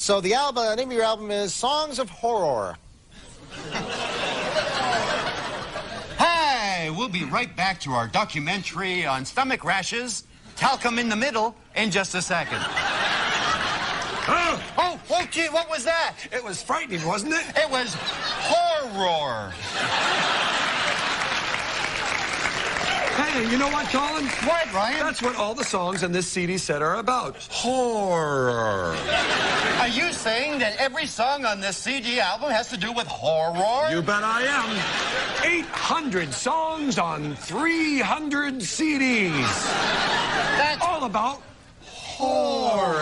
So the album, the name of your album is Songs of Horror. Hey, we'll be right back to our documentary on stomach rashes, talcum in the middle, in just a second. Oh, oh, gee, what was that? It was frightening, wasn't it? It was horror. Hey, you know what, Colin? What, Ryan? That's what all the songs in this CD set are about. Horror. Are you saying that every song on this CD album has to do with horror? You bet I am. 800 songs on 300 CDs. That's All about horror.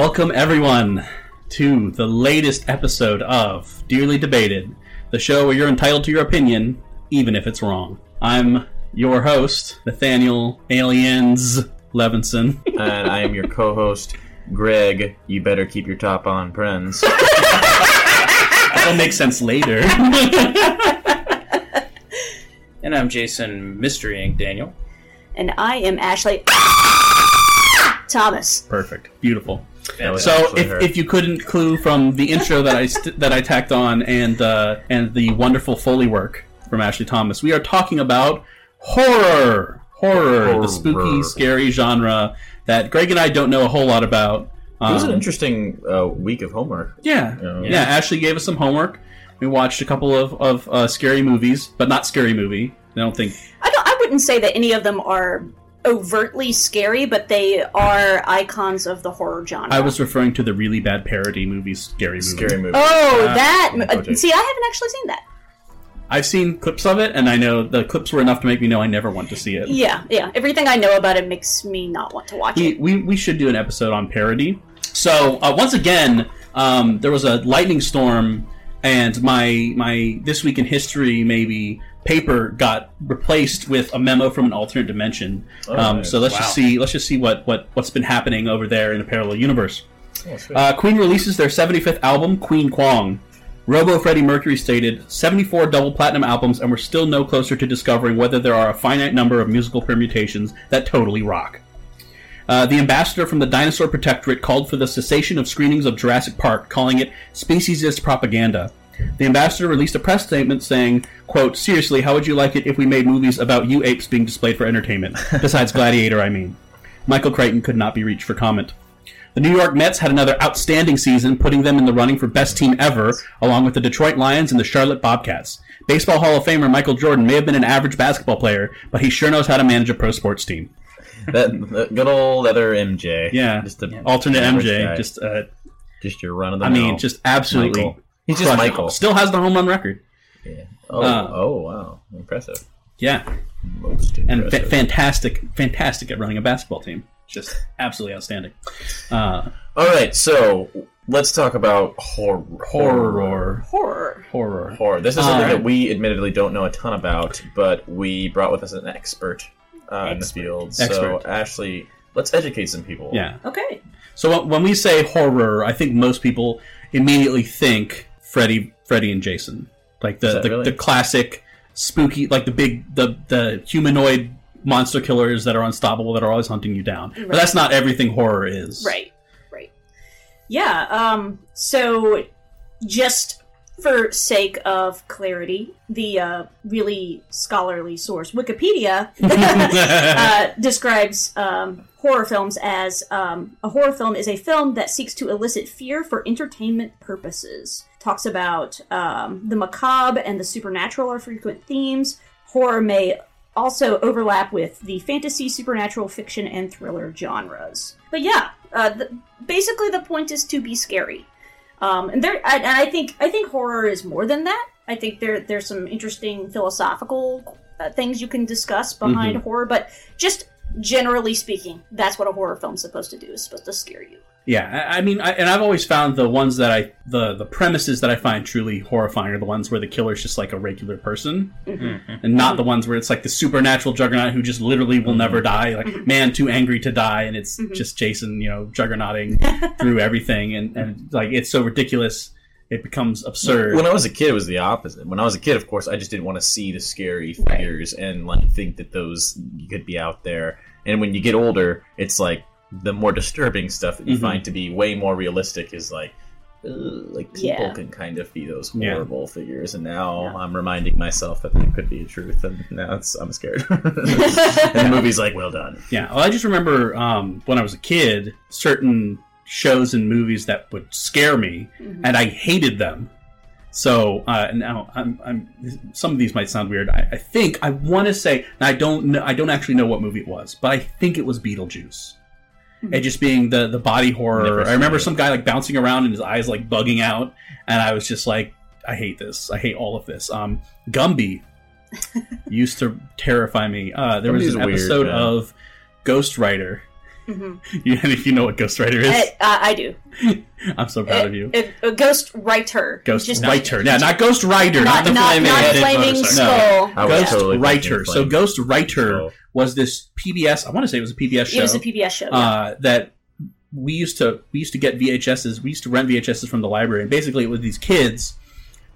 Welcome, everyone, to the latest episode of Dearly Debated, the show where you're entitled to your opinion, even if it's wrong. I'm your host, Nathanael Aliens Levinson. and I am your co-host, Greg. You better keep your top on, friends. That'll make sense later. And I'm Jason Mystery Inc. Daniel. And I am Ashley Thomas. Perfect. Beautiful. That So, if, if you couldn't clue from the intro that I st- that I tacked on and uh, and the wonderful foley work from Ashley Thomas, we are talking about horror, horror, Horror. the spooky, scary genre that Greg and I don't know a whole lot about. it was an Um, interesting uh, week of homework. Yeah, Yeah. yeah. Ashley gave us some homework. We watched a couple of of uh, scary movies, but not scary movie. I don't think. I don't I wouldn't say that any of them are overtly scary, but they are icons of the horror genre. I was referring to the really bad parody movie, Scary Movie. Scary movie. Oh, Uh, that okay. see, I haven't actually seen that. I've seen clips of it, and I know the clips were enough to make me know I never want to see it. Yeah, yeah. Everything I know about it makes me not want to watch we, it. we, we should do an episode on parody. So uh, once again, um, there was a lightning storm, and my my this week in history maybe paper got replaced with a memo from an alternate dimension. um. So let's Wow. just see let's just see what, what what's been happening over there in a parallel universe. Oh. Uh, Queen releases their 75th album, Queen Kwong. Robo Freddie Mercury stated 74 double platinum albums, and we're still no closer to discovering whether there are a finite number of musical permutations that totally rock. Uh, the ambassador from the Dinosaur Protectorate called for the cessation of screenings of Jurassic Park, calling it speciesist propaganda. The ambassador released a press statement saying, quote, Seriously, how would you like it if we made movies about you apes being displayed for entertainment? Besides Gladiator, I mean. Michael Crichton could not be reached for comment. The New York Mets had another outstanding season, putting them in the running for best team ever, along with the Detroit Lions and the Charlotte Bobcats. Baseball Hall of Famer Michael Jordan may have been an average basketball player, but he sure knows how to manage a pro sports team. that, that good old other MJ. Yeah, just a alternate MJ, guy. just uh, just your run of the. I mean, just absolutely. Michael. He's just crushed. Michael. Still has the home run record. Yeah. Oh, uh, oh, wow, impressive. Yeah, Most and fa- fantastic, fantastic at running a basketball team. Just absolutely outstanding. Uh, All right, so let's talk about horror. horror, Horror. horror. Horror. This is something Alright. that we admittedly don't know a ton about, but we brought with us an expert uh, in the field. Expert. So, Ashley, let's educate some people. Yeah. Okay. So when- when we say horror, I think most people immediately think Freddy, Freddy and Jason, like the the, really? the classic spooky, like the big the the humanoid monster killers that are unstoppable that are always hunting you down. But that's not everything horror is. Right. Right. Yeah. Um. So, just for sake of clarity, the uh, really scholarly source Wikipedia uh, describes um, horror films as um, a horror film is a film that seeks to elicit fear for entertainment purposes. Talks about um, the macabre and the supernatural are frequent themes. Horror may also overlap with the fantasy, supernatural, fiction, and thriller genres. But yeah, uh, the, basically the point is to be scary. Um, and there, I, and I think I think horror is more than that. I think there there's some interesting philosophical uh, things you can discuss behind Mhm. horror, but just generally speaking, that's what a horror film's supposed to do. Is supposed to scare you. Yeah, I, I mean, I, and I've always found the ones that I the the premises that I find truly horrifying are the ones where the killer's just like a regular person, Mhm. and not the ones where it's like the supernatural juggernaut who just literally will never die, like man too angry to die, and it's just Jason, you know, juggernauting through everything, and and like it's so ridiculous, it becomes absurd. When I was a kid, it was the opposite. When I was a kid, of course, I just didn't want to see the scary figures and like think that those could be out there. And when you get older, it's like the more disturbing stuff that you Mhm. find to be way more realistic is like. uh, like people Yeah. can kind of be those Yeah. horrible figures, and now I'm reminding myself that there could be a truth, and now it's, I'm scared. and the movie's like, well done. Yeah, well, I just remember um, when I was a kid, certain shows and movies that would scare me, Mhm. and I hated them. So uh, now I'm, I'm. Some of these might sound weird. I, I think I want to say and I don't know. I don't actually know what movie it was, but I think it was Beetlejuice. It just being the the body horror. I remember it. some guy like bouncing around and his eyes like bugging out, and I was just like, I hate this. I hate all of this. Um, Gumby used to terrify me. Uh, there was Gumby's an weird, episode man. of Ghost Rider. hmm You, if you know what Ghost Rider is, I, uh, I do. I'm so proud of you. Uh, uh, Ghost Writer. Ghost Just- Rider, yeah, not Ghost Rider, not, Not- the not- flaming, not Flaming. Skull. I was Ghost totally Writer. So Flaming Ghost Writer Skull. Was this PBS. I want to say it was a PBS show. It was a PBS show. yeah. uh, that we used to we used to get VHSs. We used to rent VHSs from the library, and basically it was these kids,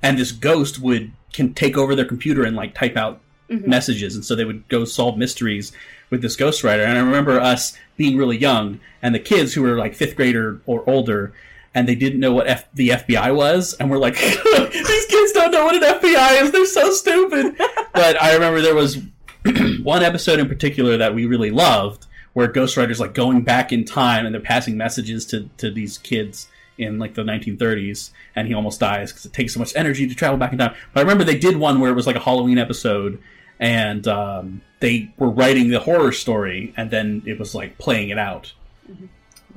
and this ghost would can take over their computer and like type out Mhm. messages, and so they would go solve mysteries with this ghostwriter. And I remember us being really young, and the kids who were like fifth grader or older. And they didn't know what F- the FBI was, and we're like, "These kids don't know what an FBI is. They're so stupid." but I remember there was one episode in particular that we really loved where Ghost Writer's like going back in time and they're passing messages to, to these kids in like the 1930s and he almost dies because it takes so much energy to travel back in time. But I remember they did one where it was like a Halloween episode and um, they were writing the horror story and then it was like playing it out.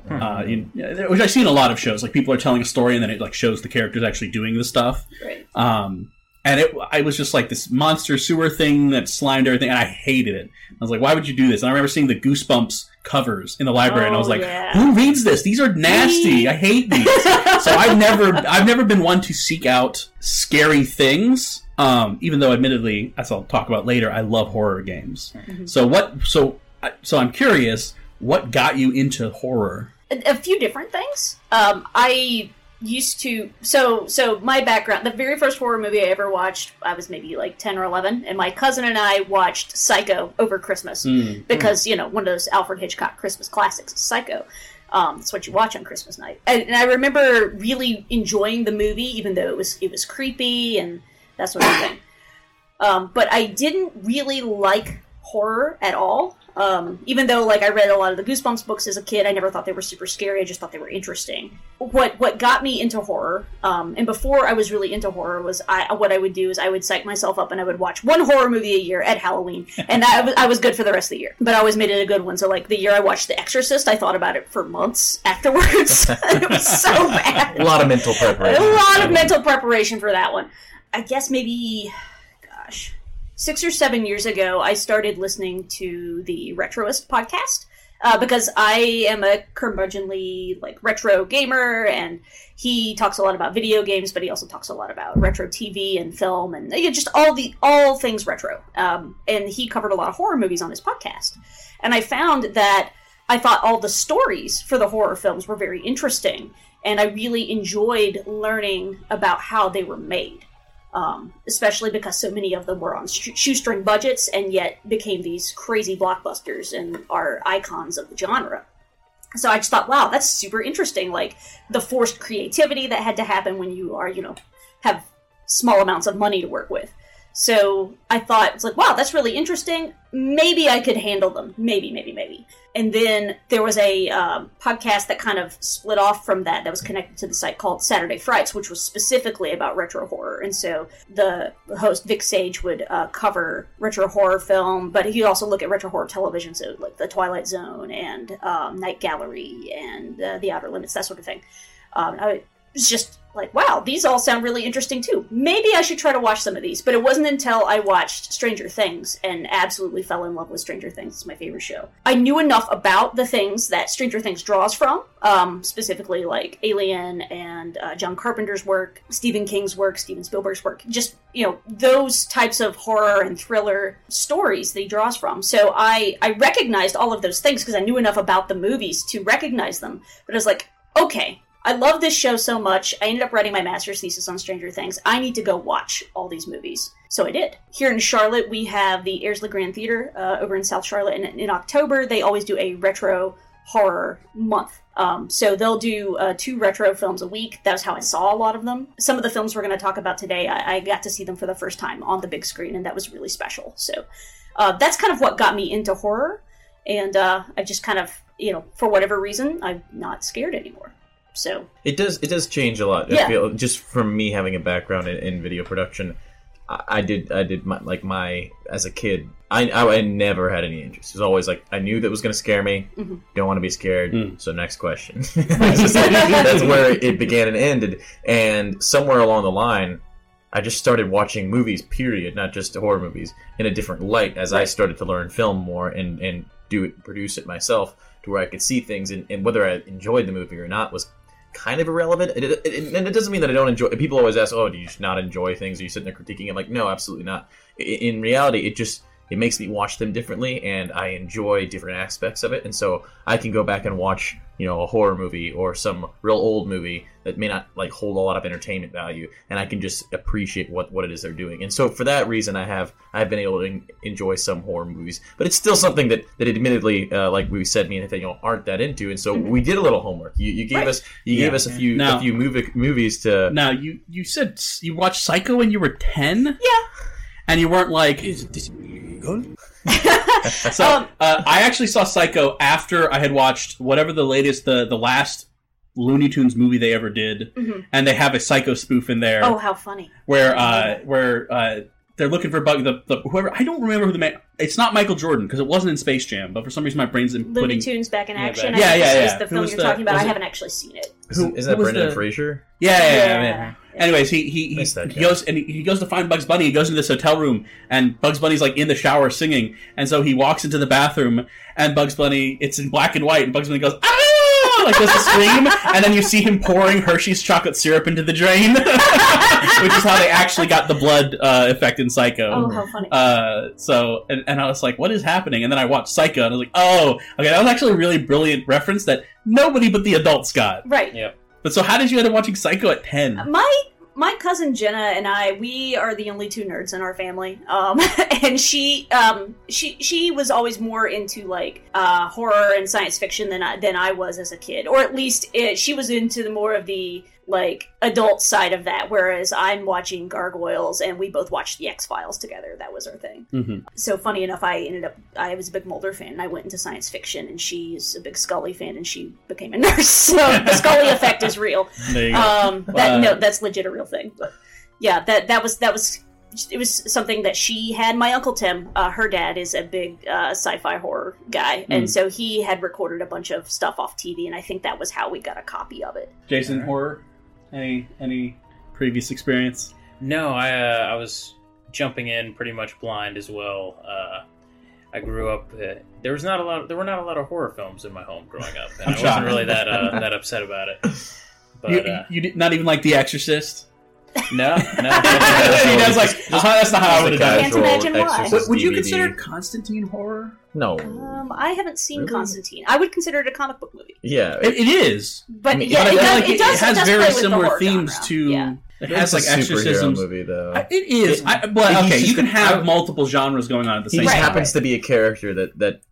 Uh, in, which I've seen a lot of shows. Like people are telling a story and then it like shows the characters actually doing the stuff. Right. Um, and it, I was just like this monster sewer thing that slimed everything, and I hated it. I was like, "Why would you do this?" And I remember seeing the Goosebumps covers in the library, and I was Oh, like, yeah. "Who reads this? These are nasty. I hate these." so I've never, I've never been one to seek out scary things. Um, even though, admittedly, as I'll talk about later, I love horror games. So what? So, so I'm curious, what got you into horror? a, a few different things. Um, I used to so so my background. The very first horror movie I ever watched, I was maybe like ten or eleven, and my cousin and I watched Psycho over Christmas Mm. because you know one of those Alfred Hitchcock Christmas classics, is Psycho. Um, that's what you watch on Christmas night, and, and I remember really enjoying the movie, even though it was it was creepy and that sort of thing. Um, but I didn't really like horror at all. Um, even though, like, I read a lot of the Goosebumps books as a kid, I never thought they were super scary. I just thought they were interesting. What what got me into horror, um, and before I was really into horror, was I what I would do is I would psych myself up and I would watch one horror movie a year at Halloween, and I was, I was good for the rest of the year. But I always made it a good one. So, like the year I watched The Exorcist, I thought about it for months afterwards. it was so bad A lot of mental preparation. a lot of mental preparation for that one. I guess maybe, gosh, six or seven years ago, I started listening to the Retroist podcast uh, because I am a curmudgeonly like retro gamer, and he talks a lot about video games, but he also talks a lot about retro TV and film and you know, just all the all things retro. Um, and he covered a lot of horror movies on his podcast, and I found that I thought all the stories for the horror films were very interesting, and I really enjoyed learning about how they were made. Um, especially because so many of them were on sh- shoestring budgets and yet became these crazy blockbusters and are icons of the genre. So I just thought, wow, that's super interesting. Like the forced creativity that had to happen when you are, you know, have small amounts of money to work with. So I thought it's like, wow, that's really interesting. Maybe I could handle them. Maybe, maybe, maybe. And then there was a um, podcast that kind of split off from that that was connected to the site called Saturday Frights, which was specifically about retro horror. And so the host Vic Sage would uh, cover retro horror film, but he'd also look at retro horror television, so like The Twilight Zone and um, Night Gallery and uh, The Outer Limits, that sort of thing. Um, I was just like, wow, these all sound really interesting too. Maybe I should try to watch some of these. But it wasn't until I watched Stranger Things and absolutely fell in love with Stranger Things. It's my favorite show. I knew enough about the things that Stranger Things draws from, um, specifically like Alien and uh, John Carpenter's work, Stephen King's work, Steven Spielberg's work. Just, you know, those types of horror and thriller stories that he draws from. So I, I recognized all of those things because I knew enough about the movies to recognize them. But I was like, okay, I love this show so much. I ended up writing my master's thesis on Stranger Things. I need to go watch all these movies. So I did. Here in Charlotte, we have the Le Grand Theater uh, over in South Charlotte. And in October, they always do a retro horror month. Um, so they'll do uh, two retro films a week. That's how I saw a lot of them. Some of the films we're going to talk about today, I-, I got to see them for the first time on the big screen, and that was really special. So uh, that's kind of what got me into horror. And uh, I just kind of, you know, for whatever reason, I'm not scared anymore. So It does. It does change a lot. Yeah. I feel just from me having a background in, in video production, I, I did. I did my like my as a kid. I, I I never had any interest. It was always like I knew that was going to scare me. Mhm. Don't want to be scared. So next question. That's like- that's where it began and ended. And somewhere along the line, I just started watching movies. Period. Not just horror movies in a different light as I started to learn film more and and do it, produce it myself to where I could see things and, and whether I enjoyed the movie or not was kind of irrelevant. It, it, it- and it doesn't mean that I don't enjoy. People always ask, "Oh, do you not enjoy things? Are you sitting there critiquing?" I'm like, no, absolutely not. In reality, it just it makes me watch them differently, and I enjoy different aspects of it. And so I can go back and watch, you know, a horror movie or some real old movie that may not like hold a lot of entertainment value, and I can just appreciate what what it is they're doing. And so for that reason, I have I've been able to en- enjoy some horror movies, but it's still something that that admittedly, uh, like we said, me and Nathanael aren't that into. And so we did a little homework. You, you gave Right. us you Yeah. gave us a few Now- a few movie, movies to. Now you you said you watched Psycho when you were ten. Yeah. And you weren't like. Is this good? so Um, uh, I actually saw Psycho after I had watched whatever the latest the the last Looney Tunes movie they ever did, Mhm. and they have a Psycho spoof in there. Oh, how funny! Where uh, where uh, they're looking for bug the, the whoever I don't remember who the man. It's not Michael Jordan because it wasn't in Space Jam, but for some reason my brain's inputting. Looney Tunes back in Yeah, action. back- I Yeah, yeah, yeah. is the Who film you're the- talking about. I haven't actually seen it. Isn't, isn't that who Brendan the- Fraser? Yeah, yeah, yeah, Yeah. man. Anyways, he he, he, that he goes and he, he goes to find Bugs Bunny. He goes into this hotel room, and Bugs Bunny's like in the shower singing, and so he walks into the bathroom, and Bugs Bunny it's in black and white, and Bugs Bunny goes ah like does a scream, and then you see him pouring Hershey's chocolate syrup into the drain, which is how they actually got the blood uh, effect in Psycho. Oh, how funny! Uh, so and, and I was like, "What is happening?" And then I watched Psycho, and I was like, "Oh, okay, that was actually a really brilliant reference that nobody but the adults got." right. Yep. But so, how did you end up watching Psycho at ten? My my cousin Jenna and I, we are the only two nerds in our family. Um, and she um she she was always more into like uh horror and science fiction than I, than I was as a kid, or at least it, she was into the more of the like adult side of that. Whereas I'm watching Gargoyles, and we both watched the X Files together. That was our thing. Mm-hmm. So funny enough, I ended up I was a big Mulder fan, and I went into science fiction, and she's a big Scully fan, and she became a nurse. So the Scully effect is real. There you. Um, that Uh, no, that's legit a real thing. But yeah, that that was that was it was something that she had. My uncle Tim, uh, her dad is a big uh, sci-fi horror guy, and Mm. so he had recorded a bunch of stuff off TV, and I think that was how we got a copy of it. Jason horror. Any any previous experience? No, I uh, I was jumping in pretty much blind as well. Uh, I grew up. Uh, there was not a lot. There were not a lot of horror films in my home growing up, and I shocked. wasn't really that uh, that upset about it. But you, uh, you did not even like The Exorcist. No, no. That's like that's not- that's not how I would have done. Can't imagine why. Would, would you consider Constantine horror? No. Um, I haven't seen Really? Constantine. I would consider it a comic book movie, Yeah. It, it is, but I mean, yeah, but it, does, like it, does. has very play with the similar themes genre. to. Yeah. It has like superhero exorcisms. movie though. I- It is. It- I, well, okay, you can have multiple genres going on at the same just time. happens to be a character that that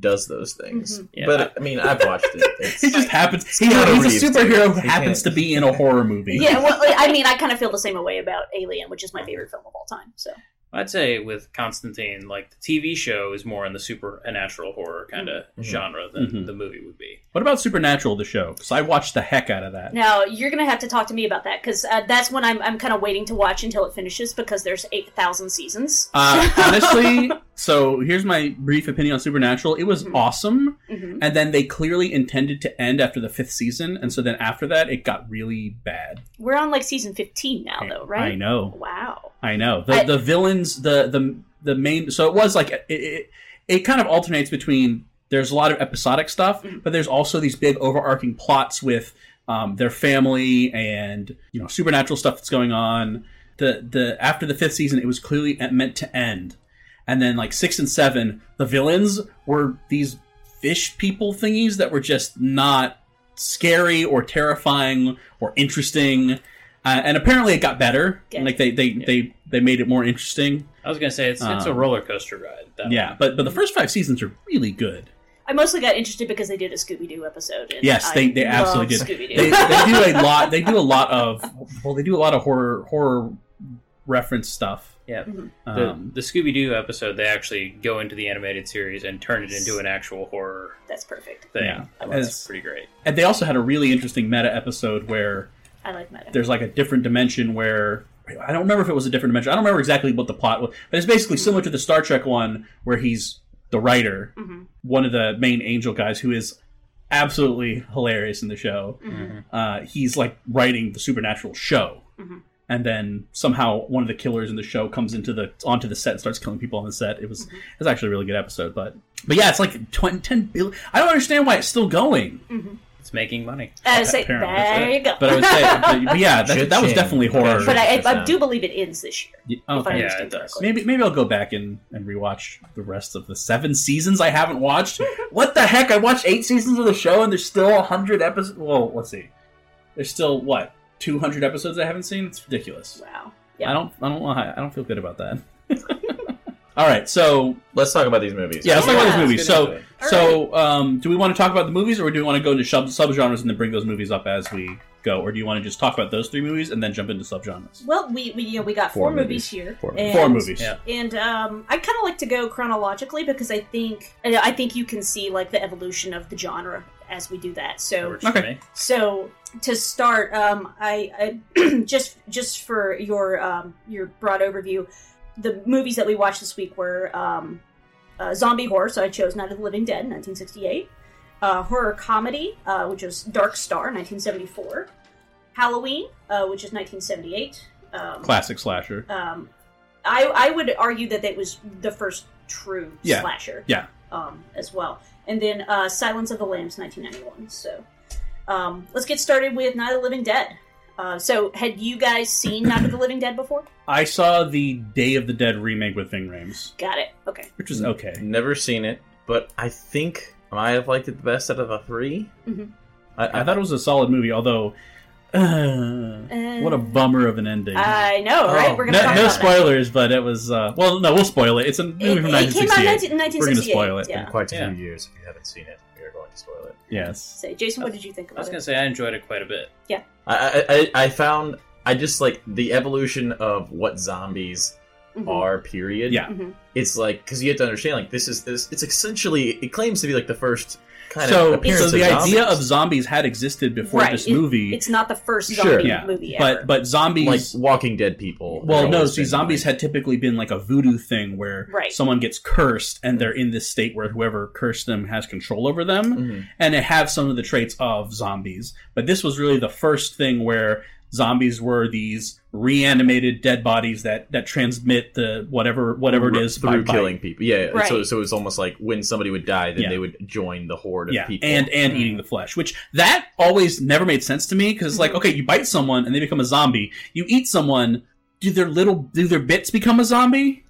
does those things. Mhm. Yeah, but I mean, I've watched it. It's, he just happens. He, he's Reeves, a superhero dude. who He happens can't- to be in a horror movie. Yeah, well, I mean, I kind of feel the same way about Alien, which is my favorite film of all time. So I'd say with Constantine, like the TV show is more in the supernatural horror kind of Mhm. genre than Mhm. the movie would be. What about Supernatural, the show? Because I watched the heck out of that. now you're gonna have to talk to me about that because uh, that's when I'm I'm kind of waiting to watch until it finishes because there's eight thousand seasons. Uh, honestly, so here's my brief opinion on Supernatural. It was awesome, Mhm. and then they clearly intended to end after the fifth season, and so then after that, it got really bad. We're on like season fifteen now, though, right? I know. Wow. I know the I- the villains, the the the main. So it was like it, it, it kind of alternates between. There's a lot of episodic stuff, but there's also these big overarching plots with um, their family and you know supernatural stuff that's going on. The the after the fifth season, it was clearly meant to end, and then like six and seven, the villains were these fish people thingies that were just not scary or terrifying or interesting. Uh, and apparently, it got better. Good. Like they they, they they made it more interesting. I was gonna say it's it's a Um, roller coaster ride. That Yeah, one. but but the first five seasons are really good. I mostly got interested because they did a Scooby Doo episode. And Yes, they, they absolutely did. Scooby-Doo. They, they do a lot. They do a lot of well, they do a lot of horror horror reference stuff. Yeah, Mhm. the, Um, the Scooby Doo episode, they actually go into the animated series and turn it into an actual horror That's perfect. thing. Yeah. That's It's- pretty great. And they also had a really interesting meta episode where I like meta. there's like a different dimension where I don't remember if it was a different dimension. I don't remember exactly what the plot was, but it's basically similar to the Star Trek one where he's the writer, Mhm. one of the main angel guys who is absolutely hilarious in the show. Mhm. Uh, he's like writing the supernatural show. Mhm. And then somehow one of the killers in the show comes into the onto the set and starts killing people on the set. It was Mm-hmm. it was actually a really good episode, but but yeah, it's like 20, 10 billion. I don't understand why it's still going. It's making money. Uh, I would say, there you go. But I would say, but, but yeah, that, that was definitely horror. But I, I, I do believe it ends this year. Yeah, if I okay. understand correctly. Maybe maybe I'll go back and, and rewatch the rest of the seven seasons I haven't watched. what the heck? I watched eight seasons of the show and there's still hundred episodes. Well, let's see. There's still what two hundred episodes I haven't seen. It's ridiculous. Wow. I don't I don't know I don't feel good about that. All right, so let's talk about these movies. yeah, let's talk about these movies. let's So into it. so um, do we want to talk about the movies or do we want to go into sub subgenres and then bring those movies up as we go, or do you want to just talk about those three movies and then jump into subgenres? Well, we, we you know we got four, Four movies, movies. here. Four and, Four movies. Yeah. And um, I kind of like to go chronologically because I think I think you can see like the evolution of the genre as we do that. So Works for Okay. me. So to start, um, I, I just just for your um, your broad overview, the movies that we watched this week were um, uh, zombie horror. So I chose Night of the Living Dead, 1968. Uh, horror comedy, uh, which was Dark Star, 1974. Halloween, uh, which is 1978. Um, Classic slasher. um, I I would argue that that was the first true Yeah. slasher Yeah. um, as well. And then uh, Silence of the Lambs, 1991. So um, let's get started with Night of the Living Dead. Uh, so, had you guys seen Night of the Living Dead before? I saw the Day of the Dead remake with Ving Rhames, Got it. Okay. which was okay. Never seen it, but I think I might have liked it the best out of the 3 Mhm. I, I thought it was a solid movie, although uh, what a bummer of an ending. I know, right? Oh. We're gonna no talk no about spoilers, but it was uh, well, no, we'll spoil it. It's a movie It- from it came out in 1968. We're going to spoil 1968, it. yeah. been quite a Yeah. few years. If you haven't seen it, spoil it. Yes. Say, Jason, what did you think about it? I was about gonna say I enjoyed it quite a bit. Yeah. I, I, I I found I just like the evolution of what zombies Mhm. are. Period. Yeah. Mhm. It's like because you have to understand like this is this. It's essentially it claims to be like the first kind So, of appearance so the of idea of zombies had existed before Right. this It- movie. It's not the first Sure. zombie yeah, movie ever. but but zombies like Walking Dead people. Well, no. See, been, zombies like- had typically been like a voodoo thing where Right. someone gets cursed and they're in this state where whoever cursed them has control over them, Mhm. and it have some of the traits of zombies. But this was really the first thing where zombies were these reanimated dead bodies that that transmit the whatever whatever it is through bite. killing people. Yeah, Right. so so it's almost like when somebody would die, then Yeah. they would join the horde of yeah, people. and and eating the flesh, which that always never made sense to me because it's like Mm-hmm. okay, you bite someone and they become a zombie. You eat someone, do their little do their bits become a zombie?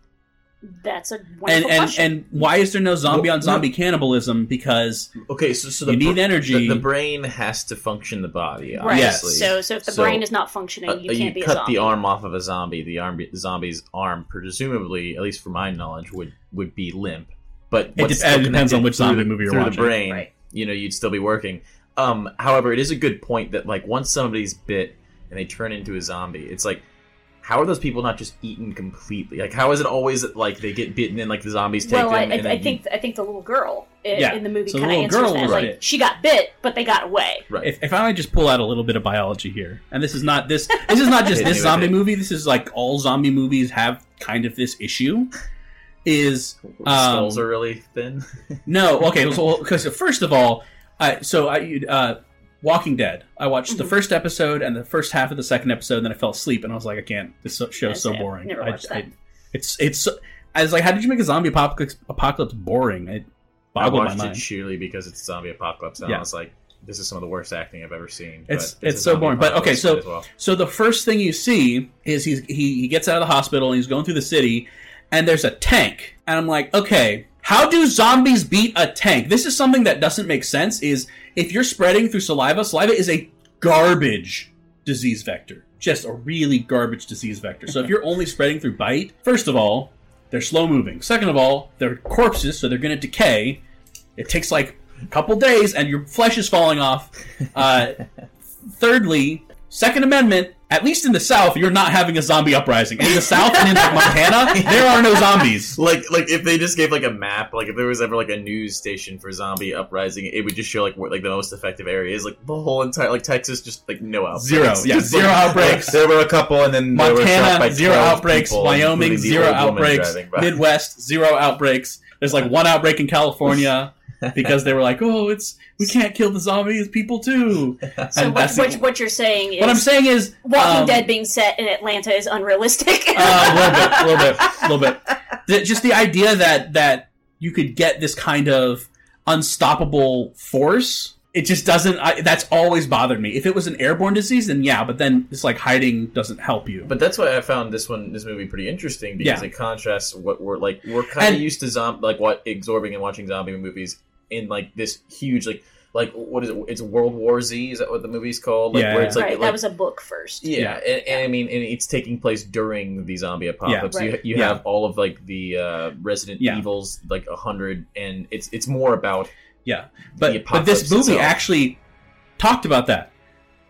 That's a wonderful and and question. and why is there no zombie on zombie cannibalism? Because okay, so so the you need br- energy. The, the brain has to function the body. right. yes. Obviously. So, so if the So, brain is not functioning, Uh, you can't be a cut zombie. the arm off of a zombie. The arm, the zombie's arm, presumably, at least from my knowledge, would would be limp. but It what's dep- it depends on connected which zombie through- movie you're through watching. the brain. Right. You know, you'd still be working. Um, however, it is a good point that like once somebody's bit and they turn into a zombie, it's like. How are those people not just eaten completely? Like, how is it always like they get bitten and like the zombies take well, them? I, and I, then I you- think I think the little girl in, Yeah. in the movie So kind of answers girl that. was Like bit. she got bit, but they got away. right. If, if I might just pull out a little bit of biology here, and this is not this this is not just this zombie movie. This is like all zombie movies have kind of this issue. Is The um, skulls are really thin. no okay? So because first of all, I so I uh, Walking Dead. I watched the Mhm. first episode and the first half of the second episode, and then I fell asleep, and I was like, I can't. This show's so boring. never I- watched I- that. it's it's. I was like, how did you make a zombie apocalypse, apocalypse boring? It I boggled my watched it mind. sheerly because it's a zombie apocalypse, and Yeah. I was like, "This is some of the worst acting I've ever seen." It's but it's a so boring. But okay, so well. so the first thing you see is he's he, he gets out of the hospital and he's going through the city, and there's a tank, and I'm like, okay, how do zombies beat a tank? This is something that doesn't make sense. Is if you're spreading through saliva, saliva is a garbage disease vector, just a really garbage disease vector. So if you're only spreading through bite, first of all, they're slow moving. Second of all, they're corpses, so they're going to decay. It takes like a couple days, and your flesh is falling off. Uh, thirdly, Second Amendment. At least in the South, you're not having a zombie uprising. In the South and in like Montana, there are no zombies. Like, like if they just gave like a map, like if there was ever like a news station for zombie uprising, it would just show like what like the most effective areas, like the whole entire like Texas, just like no outbreaks, Zero, yeah, Just, zero like, outbreaks. there were a couple, and then they were by Montana, zero outbreaks. Wyoming, zero outbreaks. Midwest, zero outbreaks. There's like one outbreak in California because they were like, "Oh, it's we can't kill the zombies, people too." So what, what, what you're saying is what I'm saying is, Walking um, Dead being set in Atlanta is unrealistic. uh, a little bit, a little bit, a little bit. The- just the idea that that you could get this kind of unstoppable force. It just doesn't. I, that's always bothered me. If it was an airborne disease, then yeah. But then it's like hiding doesn't help you. But that's why I found this one, this movie, pretty interesting because Yeah. it contrasts what we're like. We're kind of used to zombie, like what absorbing and watching zombie movies in like this huge, like, like what is it? It's World War Z. Is that what the movie's called? Like, Yeah, where it's like, right, like that was a book first. yeah, Yeah. And, and I mean, and it's taking place during the zombie apocalypse. Yeah, Right. You, you Yeah. have all of like the uh, Resident Yeah. Evils, like a hundred, and it's it's more about Yeah, the but but this movie itself. actually talked about that.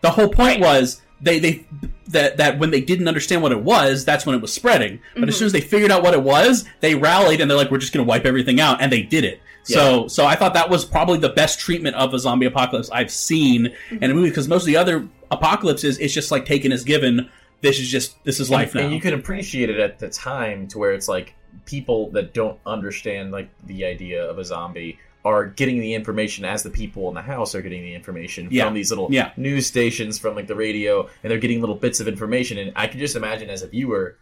The whole point was they they that that when they didn't understand what it was, that's when it was spreading. But as Mhm. soon as they figured out what it was, they rallied and they're like, "We're just going to wipe everything out," and they did it. So so I thought that was probably the best treatment of a zombie apocalypse I've seen in a mm-hmm. movie because most of the other apocalypses it's just like taken as given. This is just this is life and, now. and you can appreciate it at the time to where it's like people that don't understand like the idea of a zombie are getting the information as the people in the house are getting the information Yeah. from these little Yeah. news stations from like the radio and they're getting little bits of information and I can just imagine as a viewer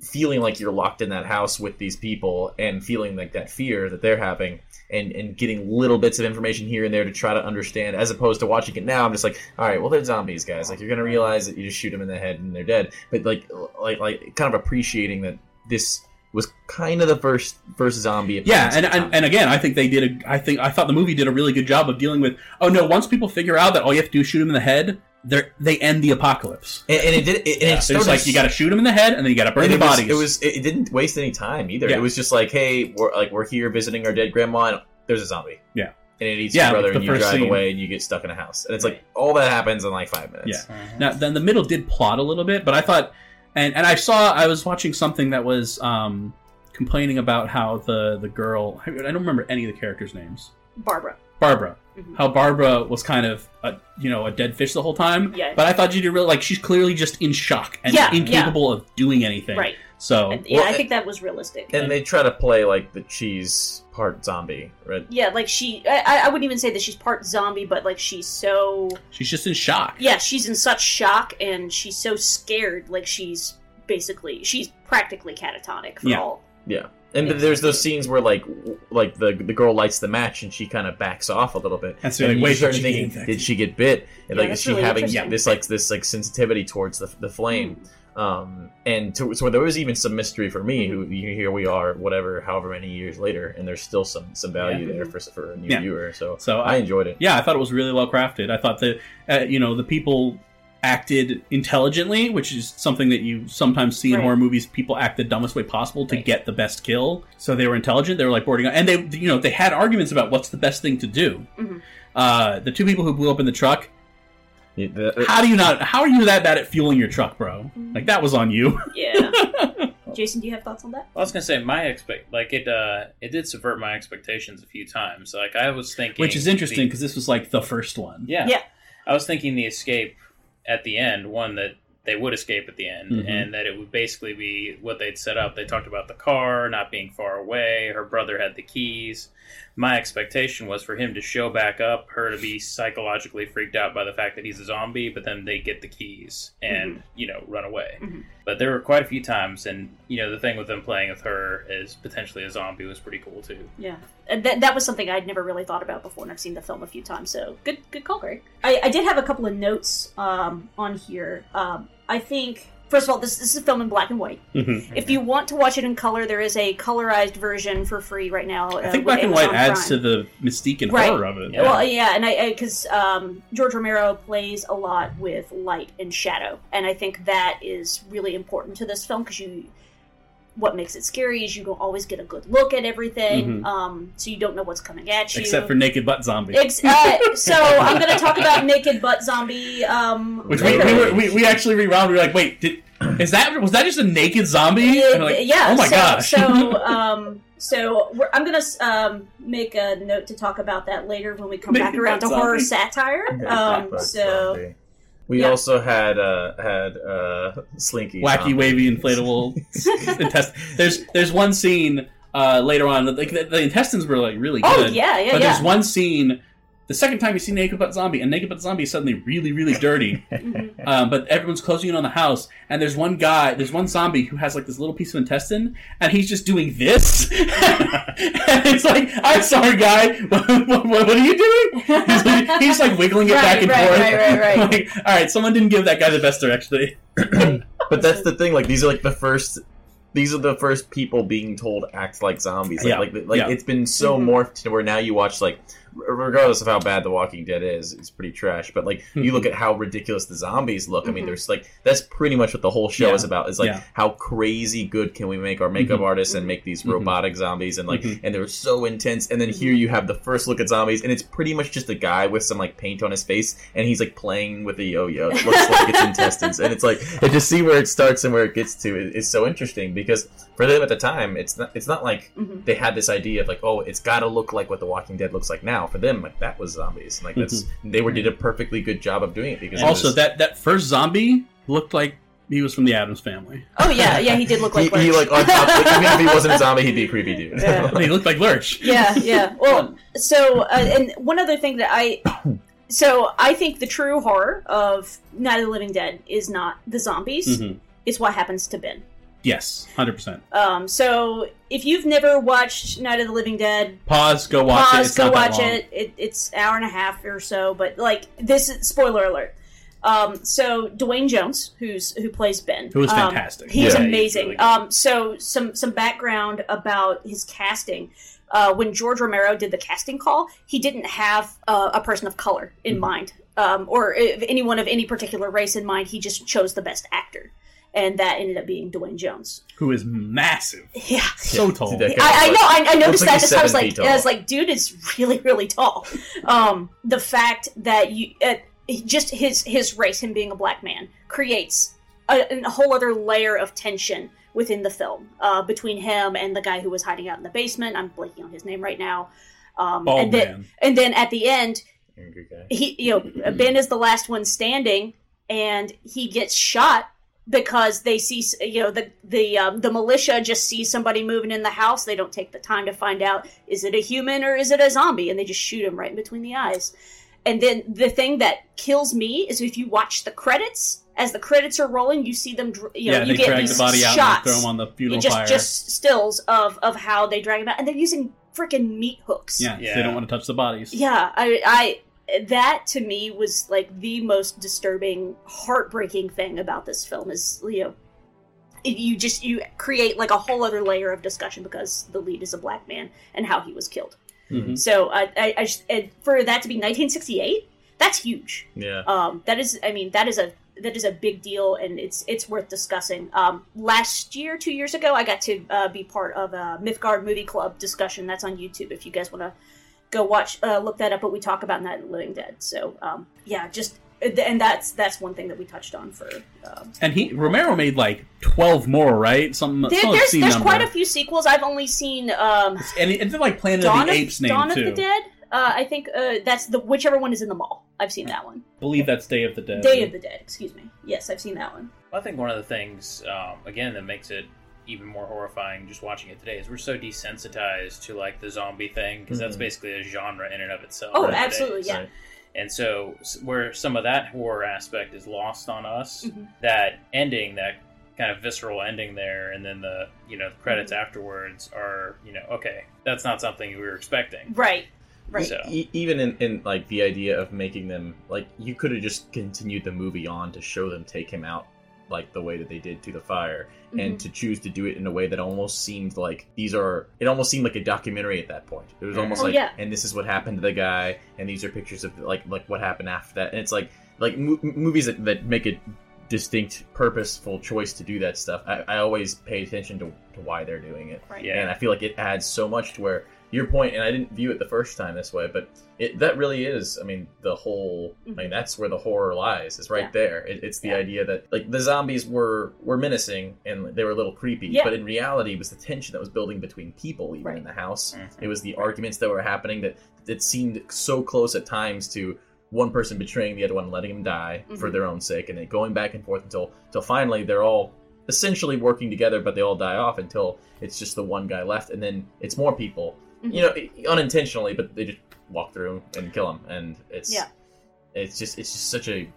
feeling like you're locked in that house with these people and feeling like that fear that they're having and and getting little bits of information here and there to try to understand as opposed to watching it now i'm just like all right well they're zombies guys like you're gonna realize that you just shoot them in the head and they're dead but like like like kind of appreciating that this was kind of the first first zombie Yeah, and, and and again, I think they did. A, I think I thought the movie did a really good job of dealing with. Oh no! Once people figure out that all you have to do is shoot them in the head, they they end the apocalypse. and, and it did it, and Yeah, it so it's started like you got to shoot them in the head, and then you got to burn and the it was, bodies. It was it didn't waste any time either. Yeah. It was just like, hey, we're like we're here visiting our dead grandma, and there's a zombie. Yeah. and it eats Yeah, your brother, and you drive scene. away, and you get stuck in a house, and it's like all that happens in like five minutes. Yeah. Now then the middle did plot a little bit, but I thought, and and I saw I was watching something that was um, complaining about how the the girl I don't remember any of the characters' names. Barbara. Barbara. Mhm. How Barbara was kind of a you know a dead fish the whole time. Yeah. But I thought she did really like she's clearly just in shock and Yeah, incapable of doing anything. Right. So And, yeah, Well, I think that was realistic. And they try to play like the cheese part zombie, right? yeah, like she, I, I wouldn't even say that she's part zombie, but like she's so, she's just in shock. yeah, she's in such shock and she's so scared. Like she's basically, she's practically catatonic for Yeah. all. Yeah. And then there's those scenes where like like the the girl lights the match and she kind of backs off a little bit. And so you're like, you wait, start did she get thinking, did she get bit? And Yeah, like is she really having interesting. this like this like sensitivity towards the the flame? Um, and to, so there was even some mystery for me. Who here we are, whatever, however many years later, and there's still some some value Yeah. there for for a new Yeah. viewer. So So I enjoyed it. Yeah, I thought it was really well crafted. I thought that uh, you know the people acted intelligently, which is something that you sometimes see in Right. horror movies. People act the dumbest way possible to get the best kill. So they were intelligent. They were like boarding, and they you know they had arguments about what's the best thing to do. Mhm. Uh, the two people who blew up in the truck. Yeah, the- How do you not? How are you that bad at fueling your truck, bro? Like that was on you. Yeah. Jason, do you have thoughts on that? I was gonna say my expect like it uh it did subvert my expectations a few times. Like I was thinking, Which is interesting because this was like the first one. yeah, Yeah. I was thinking the escape at the end, one that they would escape at the end, Mhm. and that it would basically be what they'd set up. They talked about the car not being far away. Her brother had the keys. My expectation was for him to show back up, her to be psychologically freaked out by the fact that he's a zombie, but then they get the keys and you know run away. Mhm. But there were quite a few times, and you know the thing with them playing with her as potentially a zombie was pretty cool too. Yeah, and that, that was something I'd never really thought about before, and I've seen the film a few times. So good, good call, Greg. I, I did have a couple of notes um, on here. Um, I think first of all, this, this is a film in black and white. Mhm. If you want to watch it in color, there is a colorized version for free right now. I think black and white adds to the mystique and horror of it. Well, yeah, and I because um, George Romero plays a lot with light and shadow, and I think that is really important to this film because you. What makes it scary is you don't always get a good look at everything, Mhm. um, so you don't know what's coming at you. Except for naked butt zombie. Ex- uh, so I'm going to talk about naked butt zombie. Um, Which we, we, were, we, we actually rewound. We were like, wait, did, is that was that just a naked zombie? And like, yeah. Oh my so, gosh. So, um, so we're, I'm gonna um, make a note to talk about that later when we come back around to butt horror satire. Um, so zombie. We yeah. also had uh, had uh, Slinky, wacky, zombie. wavy, inflatable intestines. There's there's one scene uh, later on. that, Like the, the intestines were like really good. Oh, good. yeah, yeah, But there's one scene. The second time you see Naked Butt Zombie, and Naked Butt Zombie is suddenly really, really dirty. Mm-hmm. um, but everyone's closing in on the house, and there's one guy, there's one zombie who has like this little piece of intestine, and he's just doing this. and it's like, I'm sorry, guy, what, what, what are you doing? He's, like, he's like wiggling it Right, back and right, forth. right, right, right. like, all right, someone didn't give that guy the best direction. but that's the thing. Like these are like the first. These are the first people being told act like zombies. Like, Yeah. like, like Yeah. it's been so Mm-hmm. morphed to where now you watch like, r- regardless of how bad The Walking Dead is, it's pretty trash. But like you look at how ridiculous the zombies look. I mean, Mhm. there's like that's pretty much what the whole show Yeah. is about. Is like Yeah. how crazy good can we make our makeup Mhm. artists and make these Mhm. robotic zombies and like Mhm. and they're so intense. And then here you have the first look at zombies, and it's pretty much just a guy with some like paint on his face, and he's like playing with a yo-yo. It looks like it's intestines, and it's like and to see where it starts and where it gets to is, is so interesting because for them at the time, it's not it's not like Mhm. they had this idea of like oh it's got to look like what The Walking Dead looks like now. For them, like that was zombies. Like that's they were did a perfectly good job of doing it because it also, was- that, that first zombie looked like he was from the Addams family. Oh yeah, yeah, he did look like he, he like on top like, even if he wasn't a zombie, he'd be a creepy dude. Yeah. he looked like Lurch. yeah, yeah. Well, so uh, and one other thing that I, so I think the true horror of Night of the Living Dead is not the zombies; Mhm. it's what happens to Ben. Yes, hundred percent. Um, so if you've never watched Night of the Living Dead, Pause. Go watch it. pause, It's go watch it. it. It's hour and a half or so, but like this is spoiler alert. Um, so Duane Jones, who's who plays Ben, Who is um, fantastic. he's Yeah, he's amazing. really um, so some some background about his casting. Uh, when George Romero did the casting call, he didn't have uh, a person of color in Mm-hmm. mind, um, or anyone of any particular race in mind. He just chose the best actor, and that ended up being Duane Jones. Who is massive. Yeah. So tall. I, I know. I, I noticed like that. Just I was like, feet I was like, dude is really, really tall. Um, the fact that you uh, just his his race, him being a black man, creates a, a whole other layer of tension within the film uh, between him and the guy who was hiding out in the basement. I'm blanking on his name right now. Um, Bald and then, man. and then at the end, he you know Ben is the last one standing, and he gets shot because they see you know the the um, the militia just see somebody moving in the house. They don't take the time to find out is it a human or is it a zombie, and they just shoot him right in between the eyes. And then the thing that kills me is if you watch the credits. As the credits are rolling, you see them. You know, yeah, you they get drag these the body out shots. and throw them on the funeral just pyre. just stills of of how they drag him out, and they're using freaking meat hooks. yeah, Yeah. they don't want to touch the bodies. Yeah, I, I that to me was like the most disturbing, heartbreaking thing about this film is you know, you just you create like a whole other layer of discussion because the lead is a black man and how he was killed. Mhm. So I, I, I just, for that to be 1968, that's huge. Yeah. Um, that is, I mean, that is a that is a big deal, and it's it's worth discussing. Um, last year, two years ago, I got to uh, be part of a Mythgard Movie Club discussion. That's on YouTube if you guys want to go watch, uh, look that up. But we talk about that of the Living Dead. So um, yeah, just and that's that's one thing that we touched on for. Um, And he Romero made like twelve more, right? Some there, some there's there's quite a few sequels. I've only seen um, and, and they're like Planet Dawn of the of, Apes name Dawn too. of the Dead. Uh, I think uh, that's the whichever one is in the mall. I've seen that one. I believe that's Day of the Dead. Day of the Dead. Excuse me. Yes, I've seen that one. I think one of the things, um, again, that makes it even more horrifying just watching it today is we're so desensitized to like the zombie thing because that's Mhm. basically a genre in and of itself. Oh, nowadays. absolutely, yeah. And so, where some of that horror aspect is lost on us, Mhm. that ending, that kind of visceral ending there, and then the you know the credits Mm-hmm. afterwards are you know okay, that's not something we were expecting. Right. Right. So, E- even in, in like the idea of making them like you could have just continued the movie on to show them take him out like the way that they did to the fire Mhm. and to choose to do it in a way that almost seemed like these are it almost seemed like a documentary at that point it was almost Oh, like yeah. and this is what happened to the guy and these are pictures of like like what happened after that and it's like like mo- movies that, that make a distinct purposeful choice to do that stuff i, I always pay attention to, to why they're doing it Right. Yeah. and i feel like it adds so much to where your point and i didn't view it the first time this way but it that really is i mean the whole i mean that's where the horror lies is right Mm-hmm. Yeah. there it, it's the Yeah. idea that like the zombies were were menacing and they were a little creepy Yeah. but in reality it was the tension that was building between people even Right. in the house Mhm. it was the arguments that were happening that that seemed so close at times to one person betraying the other one letting him die for Mhm. their own sake and then going back and forth until until finally they're all essentially working together but they all die off until it's just the one guy left and then it's more people Mhm. you know unintentionally but they just walk through and kill him and it's Yeah. it's just it's just such a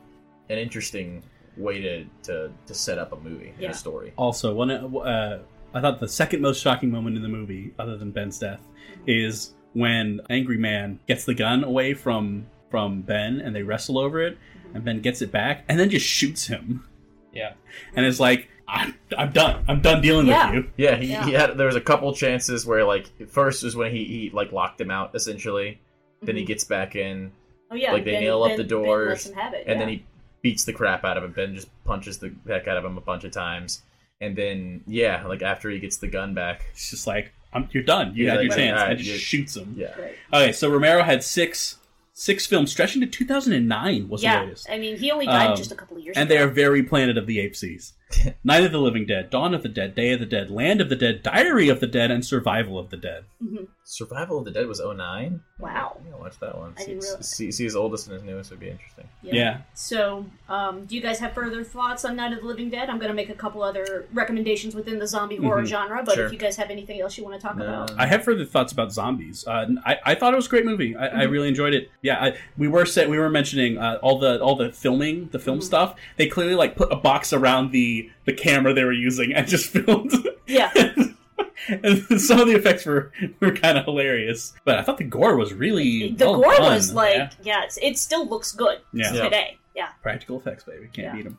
an interesting way to to, to set up a movie and a story Also, one uh, I thought the second most shocking moment in the movie, other than Ben's death, is when Angry Man gets the gun away from from Ben and they wrestle over it, and Ben gets it back and then just shoots him, yeah. and it's like, I'm, I'm done. I'm done dealing Yeah. with you. yeah he, Yeah. he had there was a couple chances where like first was when he, he like locked him out essentially then he Mhm. gets back in Oh yeah. like they Ben- nail up Ben- the doors lets him it, and yeah. then he beats the crap out of him ben just punches the heck out of him a bunch of times and then yeah like after he gets the gun back It's just like, I'm, you're done. You Yeah, had like, your chance, alright, and just shoots him. yeah Right. Okay, so Romero had six six films stretching to 2009 was the Yeah. latest. I mean, he only died Um, just a couple of years and ago. they are very Planet of the Apesies. Night of the Living Dead, Dawn of the Dead, Day of the Dead, Land of the Dead, Diary of the Dead, and Survival of the Dead. Mhm. survival of the dead was 09 Wow. i'm watch that one I see, didn't realize. see, see his oldest and his newest would be interesting Yeah. So, um, do you guys have further thoughts on Night of the Living Dead? I'm going to make a couple other recommendations within the zombie horror Mhm. genre, but Sure. if you guys have anything else you want to talk about, I have further thoughts about zombies. Uh, I, I thought it was a great movie. I, I Mhm. really enjoyed it. Yeah, I, we were set, we were mentioning uh, all the all the filming, the film Mhm. stuff. They clearly like put a box around the the camera they were using and just filmed. yeah, and some of the effects were were kind of hilarious. But I thought the gore was really the well gore done. was like, Yeah. yeah, it's, it still looks good Yeah. Yeah. today. Yeah, practical effects, baby. Can't Yeah. beat them.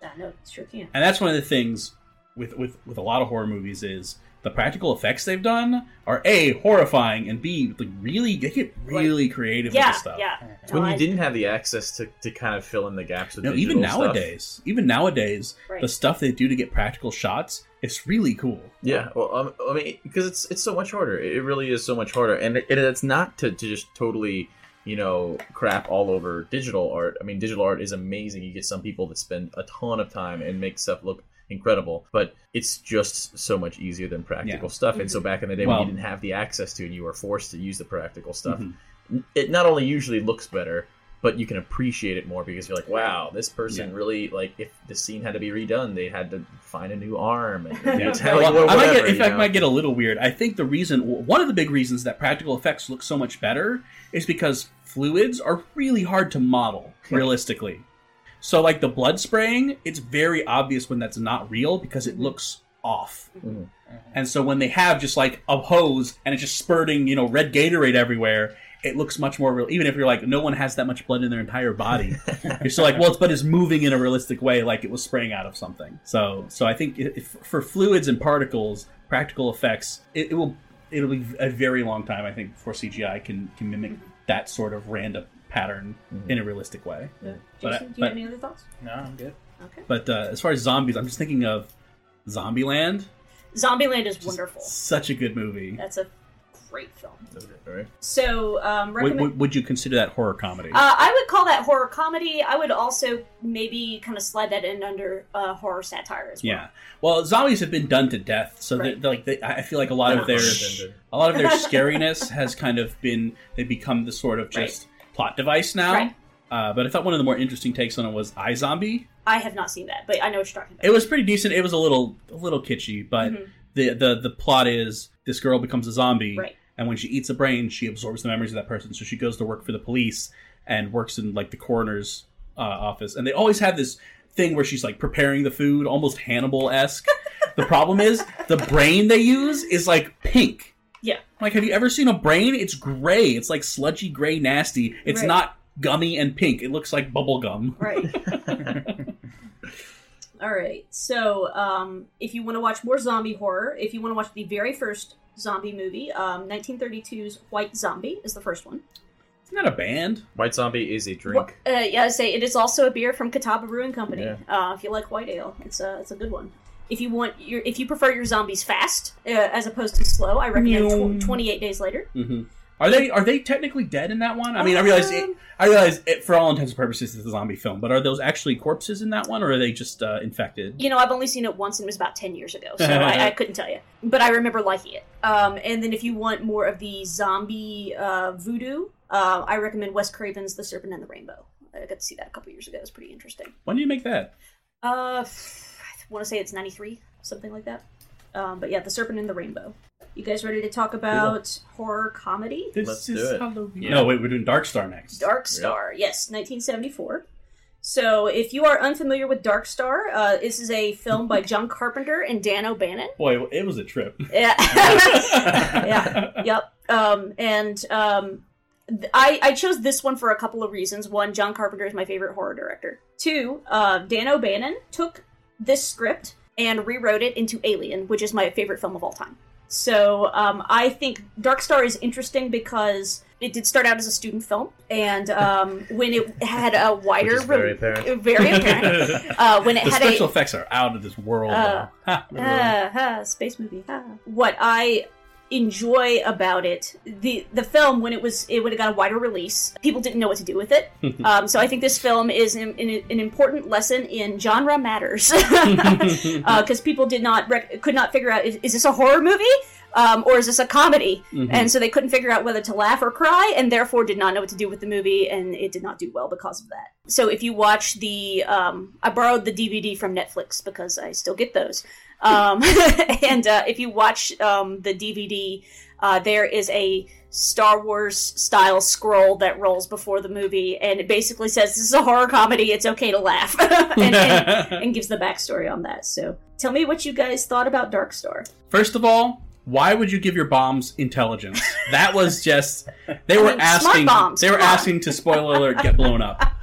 yeah, no, it sure can. And that's one of the things with with with a lot of horror movies is the practical effects they've done are a horrifying and b like really they get really creative Yeah, with the stuff. yeah. when No, you I- didn't have the access to, to kind of fill in the gaps with No, even digital stuff. nowadays, even nowadays, Right. the stuff they do to get practical shots it's really cool. Yeah, well, um, I mean, because it's it's so much harder. It really is so much harder, and it, it's not to, to just totally, you know, crap all over digital art. I mean, digital art is amazing. You get some people that spend a ton of time and make stuff look incredible, but it's just so much easier than practical Yeah. stuff. And so back in the day Well- when you didn't have the access to, and you were forced to use the practical stuff, Mhm. it not only usually looks better. But you can appreciate it more because you're like, wow, this person Yeah. really like. If the scene had to be redone, they had to find a new arm. And, Yeah. it's kinda I might get, in fact, know? might get a little weird. I think the reason, one of the big reasons that practical effects look so much better is because fluids are really hard to model realistically. So, like the blood spraying, it's very obvious when that's not real because it looks off. Mhm. And so when they have just like a hose and it's just spurting, you know, red Gatorade everywhere, it looks much more real. Even if you're like, no one has that much blood in their entire body, you're still like, well, it's but it's moving in a realistic way, like it was spraying out of something. So, so I think if, for fluids and particles, practical effects, it, it will it'll be a very long time, I think, before CGI can can mimic that sort of random pattern in a realistic way. Jason, But I- do you but- have any other thoughts? No, I'm good. Okay. But uh, as far as zombies, I'm just thinking of Zombieland. Zombieland is wonderful. Such a good movie. That's a great film. Right. So, um, Would, recommend. would, would you consider that horror comedy? Uh, I would call that horror comedy. I would also maybe kind of slide that in under uh, horror satire as well. Yeah. Well, zombies have been done to death, so Right. they're, like they, I feel like a lot of their Intended. a lot of their scariness has kind of been they become the sort of just plot device now. Right. Uh, but I thought one of the more interesting takes on it was iZombie. I have not seen that, but I know what you're talking about. It was pretty decent. It was a little a little kitschy, but Mhm. the, the the plot is this girl becomes a zombie, Right. and when she eats a brain, she absorbs the memories of that person. So she goes to work for the police and works in like the coroner's uh, office, and they always have this thing where she's like preparing the food, almost Hannibal esque. the problem is the brain they use is like pink. Yeah. Like, have you ever seen a brain? It's gray. It's like sludgy gray, nasty. It's Right. not gummy and pink. It looks like bubble gum. Right. All right. So, um, if you want to watch more zombie horror, if you want to watch the very first zombie movie, um, 1932's White Zombie is the first one. Isn't that a band? White Zombie is a drink. Uh, yeah, I say it is also a beer from Catawba Brewing Company. Yeah. Uh, if you like white ale, it's a it's a good one. If you want your if you prefer your zombies fast uh, as opposed to slow, I recommend tw- 28 Days Later. hmm Are they are they technically dead in that one? I mean, I realize it, I realize it, for all intents and purposes it's a zombie film, but are those actually corpses in that one, or are they just uh, infected? You know, I've only seen it once, and it was about ten years ago, so I, I couldn't tell you. But I remember liking it. Um, and then, if you want more of the zombie uh, voodoo, uh, I recommend Wes Craven's *The Serpent and the Rainbow*. I got to see that a couple years ago. It was pretty interesting. When do you make that? Uh, I want to say it's '93, something like that. Um, but yeah, *The Serpent and the Rainbow*. You guys ready to talk about horror comedy? This Let's is do it. Halloween. No, wait, we're doing Dark Star next. Dark Star, yes, 1974. So, if you are unfamiliar with Dark Star, uh, this is a film by John Carpenter and Dan O'Bannon. Boy, it was a trip. Yeah. yeah. Yep. Um, and um, th- I, I chose this one for a couple of reasons. One, John Carpenter is my favorite horror director. Two, uh, Dan O'Bannon took this script and rewrote it into Alien, which is my favorite film of all time. So um, I think Dark Star is interesting because it did start out as a student film, and um, when it had a wider, Which is very apparent. very apparent, uh, when it the had special a effects are out of this world. Uh, Ha, Ah, ah, space movie. Ah. What I enjoy about it, the the film when it was it would have got a wider release, people didn't know what to do with it. um, so I think this film is an, an, an important lesson in genre matters because people did not rec- could not figure out is, is this a horror movie. Um, or is this a comedy? Mhm. And so they couldn't figure out whether to laugh or cry, and therefore did not know what to do with the movie, and it did not do well because of that. So if you watch the, um, I borrowed the DVD from Netflix because I still get those. Um, and uh, if you watch um, the DVD, uh, there is a Star Wars style scroll that rolls before the movie, and it basically says this is a horror comedy. It's okay to laugh, and, and, and gives the backstory on that. So tell me what you guys thought about Dark Star. First of all, why would you give your bombs intelligence? That was just they I were mean, smart asking. bombs, They were on. asking to spoiler alert get blown up.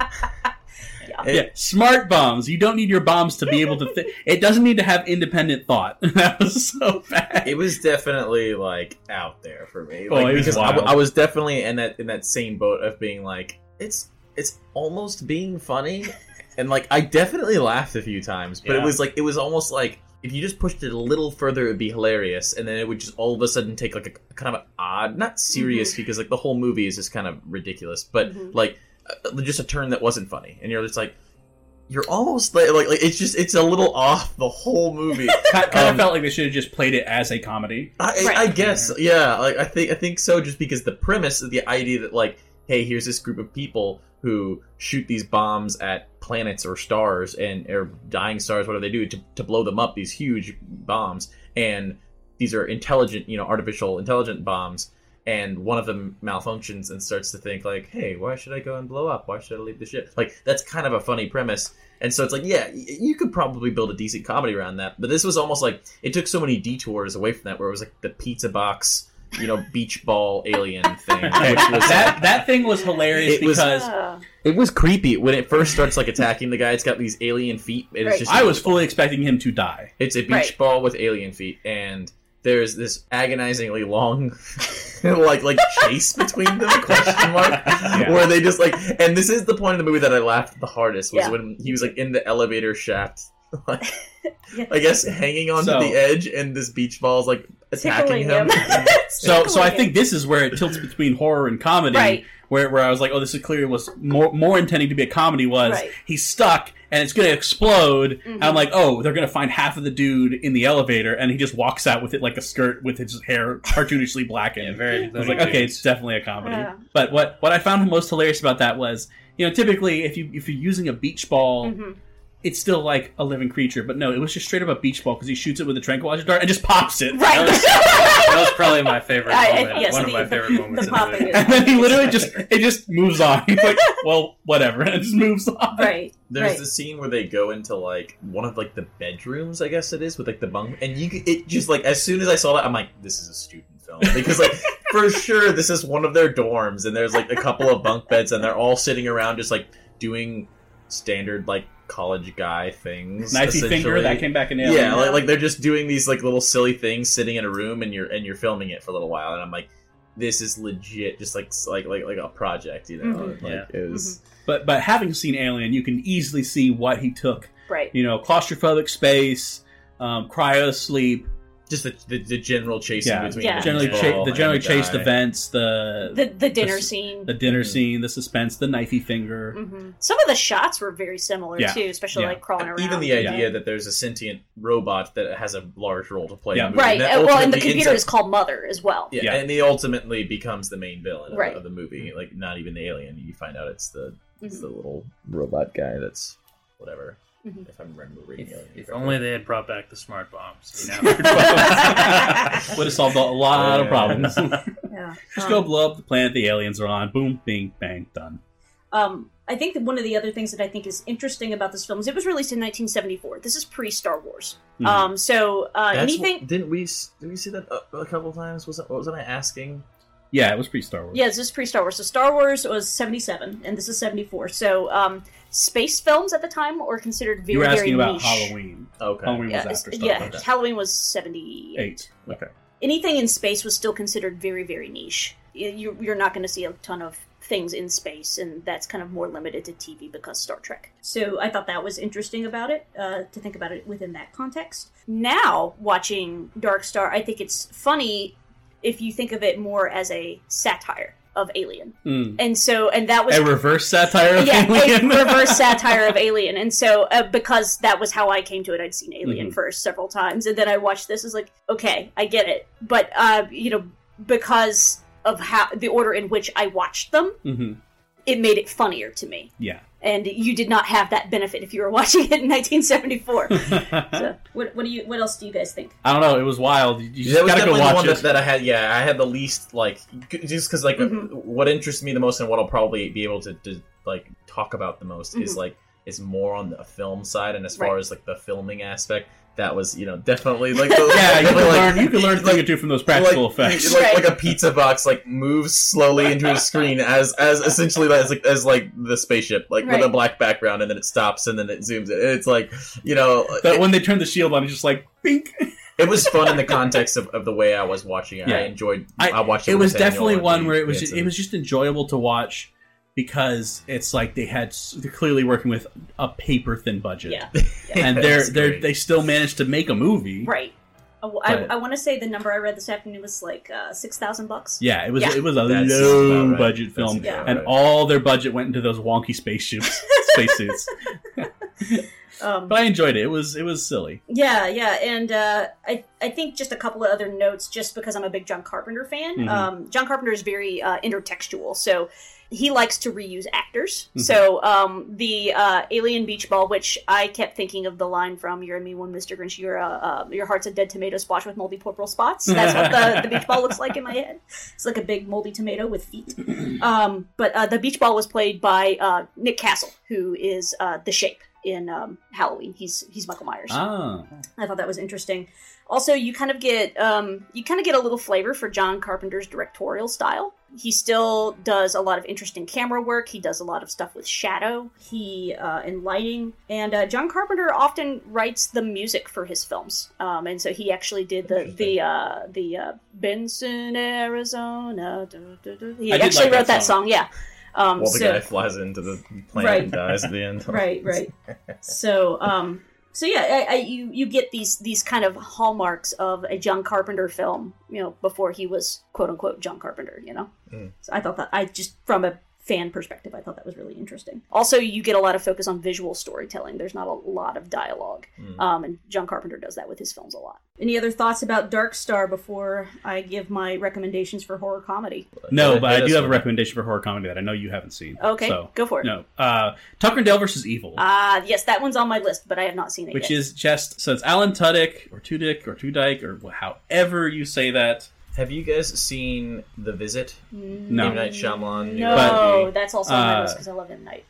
Yeah, smart bombs. You don't need your bombs to be able to. Th- it doesn't need to have independent thought. that was so bad. It was definitely like out there for me, Oh, like, it was because I, wild. I was definitely in that in that same boat of being like, it's it's almost being funny, and like I definitely laughed a few times, but it was like it was almost like if you just pushed it a little further, it'd be hilarious, and then it would just all of a sudden take like a kind of an odd, not serious, because like the whole movie is just kind of ridiculous, but Mhm. like uh, just a turn that wasn't funny, and you're just like. You're almost like, like like it's just it's a little off the whole movie. kind of Um, felt like they should have just played it as a comedy. I, I guess, yeah. Like I think I think so, just because the premise of the idea that like, hey, here's this group of people who shoot these bombs at planets or stars and or dying stars, whatever they do to, to blow them up, these huge bombs, and these are intelligent, you know, artificial intelligent bombs. And one of them malfunctions and starts to think like, "Hey, why should I go and blow up? Why should I leave the ship?" Like that's kind of a funny premise. And so it's like, yeah, you could probably build a decent comedy around that. But this was almost like it took so many detours away from that, where it was like the pizza box, you know, beach ball alien thing. Okay, which was that that thing was hilarious It was- because it was creepy when it first starts like attacking the guy. It's got these alien feet. and It's Right. just I was fully expecting him to die. it's a beach Right. ball with alien feet, and there's this agonizingly long like like chase between them question mark where they just like and this is the point of the movie that I laughed the hardest was Yeah. when he was like in the elevator shaft like I guess hanging onto So- the edge and this beach ball is like attacking him. him. So, so I think this is where it tilts between horror and comedy, Right. where, where I was like, oh, this is clearly was more more intending to be a comedy. Was Right. he's stuck and it's going to explode? Mhm. And I'm like, oh, they're going to find half of the dude in the elevator, and he just walks out with it like a skirt with his hair cartoonishly blackened. Yeah, very I was like, Looney okay, it's definitely a comedy. Yeah. But what what I found most hilarious about that was, you know, typically if you if you're using a beach ball. Mhm. It's still like a living creature, but no, it was just straight up a beach ball because he shoots it with a tranquilizer dart and just pops it. Right. That was probably my favorite I- I- moment. yes, One of my the- favorite moments. the in the is- and then he literally just it just moves on. He's like, well, whatever, and it just moves on. right. There's right. the scene where they go into like one of like the bedrooms, I guess it is, with like the bunk, and you it just like as soon as I saw that, I'm like, this is a student film because like for sure this is one of their dorms, and there's like a couple of bunk beds, and they're all sitting around just like doing standard like college guy things. Knifey finger that came back in Alien. Yeah, like, like they're just doing these like little silly things, sitting in a room, and you're and you're filming it for a little while, and I'm like, this is legit, just like like like like a project, you know? Mhm. Like, Yeah. it was. But but having seen Alien, you can easily see what he took. Right. You know, claustrophobic space, um, cryo sleep. Just the, the, the general chasing Yeah, between Yeah. the generally, beach cha- the generally chased events, the The the dinner the, scene. the dinner Mhm. scene, the suspense, the knifey finger. hmm Some of the shots were very similar Yeah. too, especially Yeah. like crawling around. Even the idea that there's a sentient robot that has a large role to play. Yeah. in the movie. right. that uh, well, and the computer ends is called Mother as well. Yeah, Yeah. and he ultimately becomes the main villain of, Right. of the movie. Like, not even the alien. You find out it's the it's Mhm. the little robot guy that's whatever. Mhm. If I remember reading If, Alien. if only they had brought back the smart bombs. You know? Would have solved a lot of problems. Yeah. Just Um, go blow up the planet the aliens are on. Boom, bing, bang, done. Um, I think that one of the other things that I think is interesting about this film is it was released in 1974. This is pre Star Wars. Mhm. Um, so uh, anything, what- didn't we? s- Did we see that a, a couple of times? Was that, wasn't I asking? Yeah, it was pre Star Wars. yeah, this is pre Star Wars. So Star Wars was 77, and this is 74. So um, space films at the time were considered very, you were asking very about niche. Halloween. Okay. Halloween Yeah, was after Star yeah Wars. Halloween was 78. Okay. Anything in space was still considered very, very niche. You, you're not going to see a ton of things in space, and that's kind of more limited to TV because Star Trek. So I thought that was interesting about it, uh, to think about it within that context. Now, watching Dark Star, I think it's funny if you think of it more as a satire of Alien. Mm. And so, and that was A reverse satire of yeah, Alien. a reverse satire of Alien. And so, uh, because that was how I came to it, I'd seen Alien Mhm. first several times, and then I watched this. Is like, okay, I get it, but uh, you know, because of how the order in which I watched them, hmm it made it funnier to me. Yeah. And you did not have that benefit if you were watching it in 1974. so, what, what do you? What else do you guys think? I don't know. It was wild. You just that was gotta go definitely the one it. that, that I had. Yeah, I had the least like just because like Mhm. what interests me the most and what I'll probably be able to, to like talk about the most is Mhm. like is more on the film side and as far Right. as like the filming aspect. That was you know definitely like the, yeah, you can like, learn. You can learn a thing or like- two from those practical like, effects. Like, Right. like a pizza box like moves slowly into a screen as as essentially as like as like the spaceship like with a black background and then it stops and then it zooms in. It's like you know But it, when they turn the shield on, it's just like bink. it was fun in the context of, of the way I was watching it. Yeah. I enjoyed. I- I, watched it. It was Nathanael definitely and one where it was just, it was just enjoyable to watch because it's like they had they're clearly working with a paper thin budget. Yeah, and they're they they still managed to make a movie. right. I, But- I, want to say the number I read this afternoon was like uh, six thousand bucks. Yeah, it was Yeah. it was a That's low right. budget That's film, about and right. all their budget went into those wonky spaceships, spacesuits. Um, But I enjoyed it. It was it was silly. Yeah, yeah, and uh, I I think just a couple of other notes, just because I'm a big John Carpenter fan. Mhm. Um, John Carpenter is very uh, intertextual, so he likes to reuse actors. Mhm. So um, the uh, Alien Beach Ball, which I kept thinking of the line from "You're a Mean One, Mr. Grinch." Your uh, uh, your heart's a dead tomato splotched with moldy purple spots. That's what the, the beach ball looks like in my head. It's like a big moldy tomato with feet. Um, but uh, the beach ball was played by uh, Nick Castle, who is uh, the Shape in um, Halloween. He's he's Michael Myers. Ah, I thought that was interesting. Also, you kind of get um, you kind of get a little flavor for John Carpenter's directorial style he still does a lot of interesting camera work. He does a lot of stuff with shadow, he uh, and lighting. And uh, John Carpenter often writes the music for his films, um, and so he actually did the the uh, the uh, Benson, Arizona. He I actually like that wrote that song. song. Yeah. Um, While the so- guy flies into the plane Right. and dies at the end. right right so um so yeah I, I, you you get these these kind of hallmarks of a john carpenter film you know before he was quote unquote john carpenter you know Mm. so i thought that i just from a fan perspective i thought that was really interesting also you get a lot of focus on visual storytelling there's not a lot of dialogue Mm. um, and john carpenter does that with his films a lot any other thoughts about dark star before i give my recommendations for horror comedy No, but yeah, I do have a recommendation for horror comedy that I know you haven't seen. Okay, so, go for it. No, uh, Tucker and Dale versus Evil, ah yes that one's on my list but i have not seen it which yet. is just so it's Alan Tudyk or Tudyk or Tudyk or however you say that. Have you guys seen The Visit? No. M. Night Shyamalan. new No, movie? that's also on my Uh, list because I love M Night.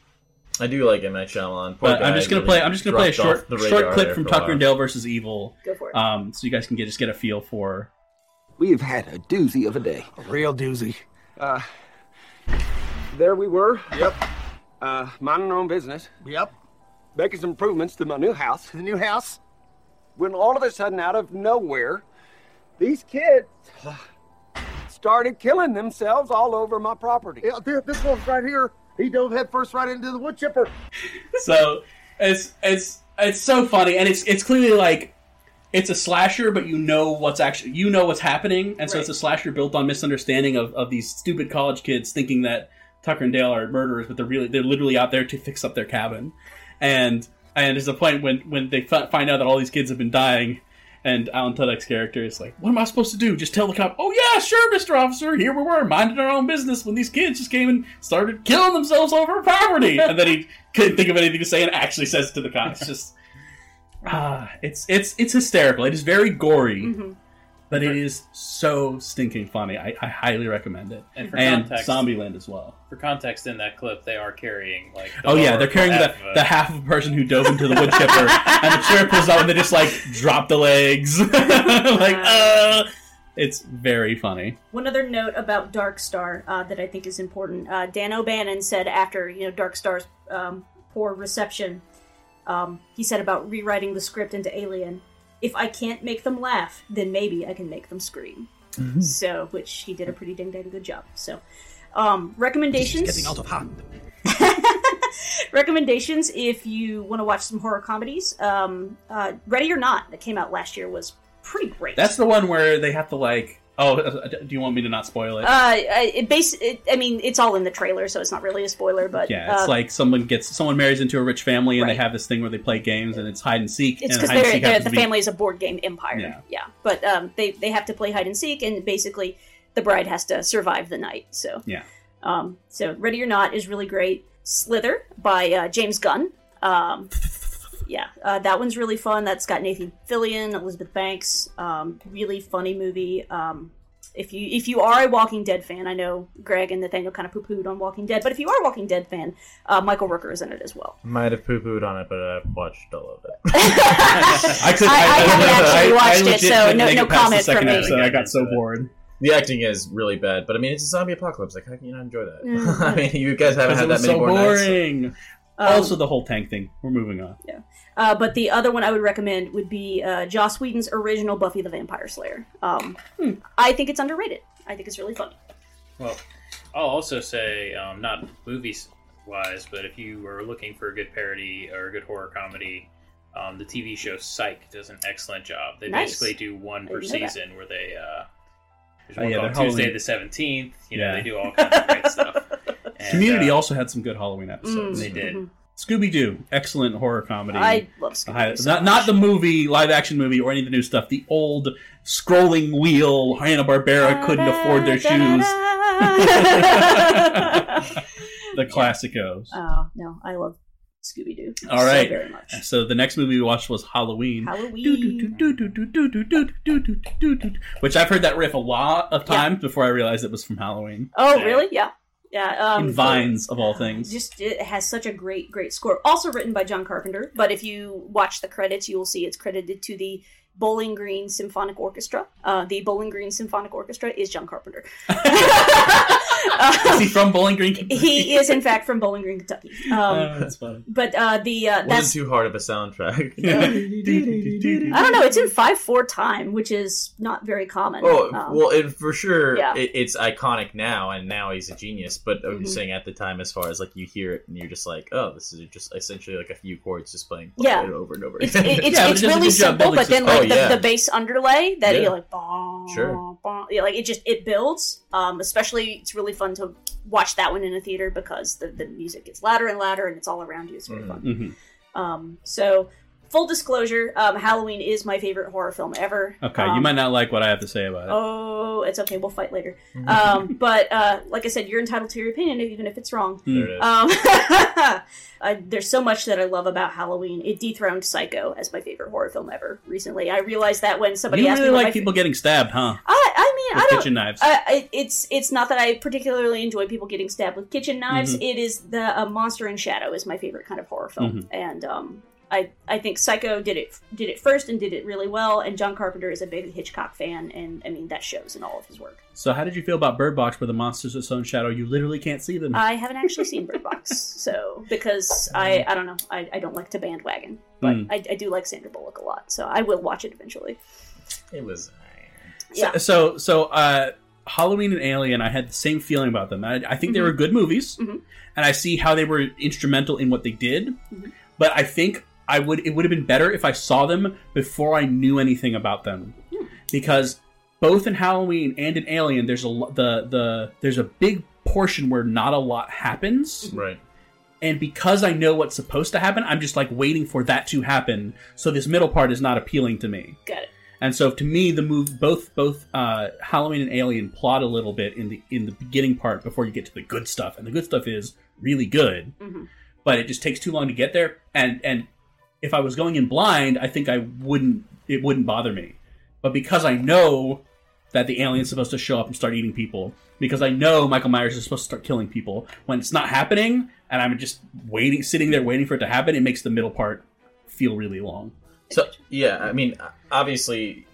I do like M. Night Shyamalan. Poor But I'm just gonna really play. I'm just gonna play a short the short clip from Tucker and Dale versus Evil. Go for it. Um, so you guys can get just get a feel for. We've had a doozy of a day. A real doozy. Uh, there we were. Yep. Uh, minding our own business. Yep. Making some improvements to my new house. The new house? When all of a sudden, out of nowhere, these kids started killing themselves all over my property. Yeah, this one's right here. He dove headfirst right into the wood chipper. So it's it's it's so funny, and it's it's clearly like it's a slasher, but you know what's actually you know what's happening, and so it's a slasher built on misunderstanding of, of these stupid college kids thinking that Tucker and Dale are murderers, but they're really they're literally out there to fix up their cabin, and and there's a point when when they fi- find out that all these kids have been dying. And Alan Tudyk's character is like, "What am I supposed to do? Just tell the cop? Oh yeah, sure, Mister Officer. Here we were, minding our own business when these kids just came and started killing themselves over property." and then he couldn't think of anything to say and actually says it to the cop. It's just, ah, it's it's it's hysterical. It is very gory, Mm-hmm. But it is so stinking funny. I, I highly recommend it. And for and context- Zombieland as well. For context, in that clip, they are carrying like. The Oh yeah, they're carrying the, half of a- the half of a person who dove into the wood chipper, and the chair pulls out, and they just like drop the legs, like uh. It's very funny. One other note about Dark Star uh, that I think is important. Uh, Dan O'Bannon said after you know Dark Star's um, poor reception, um, he said about rewriting the script into Alien. If I can't make them laugh, then maybe I can make them scream. So, which he did a pretty dang dang good job. So, um, recommendations. Getting out of hand. recommendations if you want to watch some horror comedies. Um, uh, Ready or Not that came out last year was pretty great. That's the one where they have to like. Oh, uh, do you want me to not spoil it? Uh, I- it base. It, I mean, it's all in the trailer, so it's not really a spoiler. But Yeah, it's uh, like someone gets someone marries into a rich family, and Right. they have this thing where they play games, and it's hide and seek. it's because the be- family is a board game empire. Yeah. but um, they they have to play hide and seek, and basically the bride has to survive the night. So Yeah, um, so Ready or Not is really great. Slither by uh, James Gunn. Um, yeah, uh, that one's really fun. That's got Nathan Fillion, Elizabeth Banks. Um, really funny movie. Um, if you if you are a Walking Dead fan, I know Greg and Nathanael kind of poo pooed on Walking Dead, but if you are a Walking Dead fan, uh, Michael Rooker is in it as well. Might have poo pooed on it, but I've watched all of it. I, could, I- I haven't actually watched it, legit so no- make no it comment from me. episode. I got so bored. The acting is really bad, but I mean, it's a zombie apocalypse. Like, how can you not enjoy that? Mhm. I mean, you guys haven't had that many so more nights. boring. Um, also, the whole tank thing. We're moving on. Yeah. Uh, but the other one I would recommend would be uh, Joss Whedon's original Buffy the Vampire Slayer. Um, I think it's underrated. I think it's really fun. Well, I'll also say, um, not movies wise, but if you are looking for a good parody or a good horror comedy, um, the TV show Psych does an excellent job. They Nice. basically do one per didn't that. season where they. Uh, there's Oh, one yeah, called Tuesday Halloween. the Seventeenth. You know, Yeah. they do all kinds of great stuff. And, Community uh, also had some good Halloween episodes. They did. Mhm. Scooby Doo, excellent horror comedy. I love Scooby-Doo so not not the movie, live action movie, or any of the new stuff. The old scrolling wheel Hanna Barbera couldn't afford their shoes. the classicos. Oh no, I love Scooby Doo. All right. so very much. So the next movie we watched was Halloween. Halloween. Which I've heard that riff a lot of times before I realized it was from Halloween. Oh really? Yeah, yeah. Um, In Vines of all things. Just it has such a great, great score. Also written by John Carpenter. But if you watch the credits, you will see it's credited to the Bowling Green Symphonic Orchestra. Uh, the Bowling Green Symphonic Orchestra is John Carpenter. Is he from Bowling Green? he is, in fact, from Bowling Green, Kentucky. Um, Oh, that's funny. But uh, the uh, Wasn't that's too hard of a soundtrack. I don't know. It's in five four time, which is not very common. Oh Um, well, and for sure, yeah. it, it's iconic now, and now he's a genius. But I'm just Mhm. saying, at the time, as far as like you hear it, and you're just like, oh, this is just essentially like a few chords just playing Yeah. over and over It's, again. it- it's, it's really simple, but then like oh, the, yeah. the bass underlay that Yeah. you like, bong, Sure. bong, yeah, like it just it builds. Um, especially it's really fun to watch that one in a theater because the, the music gets louder and louder and it's all around you. It's very fun. Mhm. Um, so full disclosure, um, Halloween is my favorite horror film ever. Okay, Um, you might not like what I have to say about it. Oh, it's okay. We'll fight later. Um, but uh, like I said, you're entitled to your opinion, even if it's wrong. There it is. Um, there's so much that I love about Halloween. It dethroned Psycho as my favorite horror film ever. Recently, I realized that when somebody you asked really me like fa- people getting stabbed, huh? I, I mean, With I don't. kitchen knives. I, it's it's not that I particularly enjoy people getting stabbed with kitchen knives. Mhm. It is the uh, Monster in Shadow is my favorite kind of horror film, Mhm. and um, I I think Psycho did it did it first and did it really well. And John Carpenter is a big Hitchcock fan, and I mean that shows in all of his work. So, how did you feel about Bird Box, where the monsters of Stone Shadow you literally can't see them? I haven't actually seen Bird Box, so because I I don't know I, I don't like to bandwagon, but Mm. I, I do like Sandra Bullock a lot, so I will watch it eventually. It was. Yeah. So, so uh, Halloween and Alien, I had the same feeling about them. I, I think they Mhm. were good movies, Mhm. and I see how they were instrumental in what they did. Mhm. But I think I would it would have been better if I saw them before I knew anything about them, because both in Halloween and in Alien, there's a the the there's a big portion where not a lot happens. Right. And because I know what's supposed to happen, I'm just like waiting for that to happen. So this middle part is not appealing to me. Got it. And so to me, the move both both uh, Halloween and Alien plot a little bit in the in the beginning part before you get to the good stuff, and the good stuff is really good, Mhm. but it just takes too long to get there. And and if I was going in blind, I think I wouldn't it wouldn't bother me. But because I know that the alien's supposed to show up and start eating people, because I know Michael Myers is supposed to start killing people, when it's not happening, and I'm just waiting, sitting there waiting for it to happen, it makes the middle part feel really long. So yeah, I mean, obviously,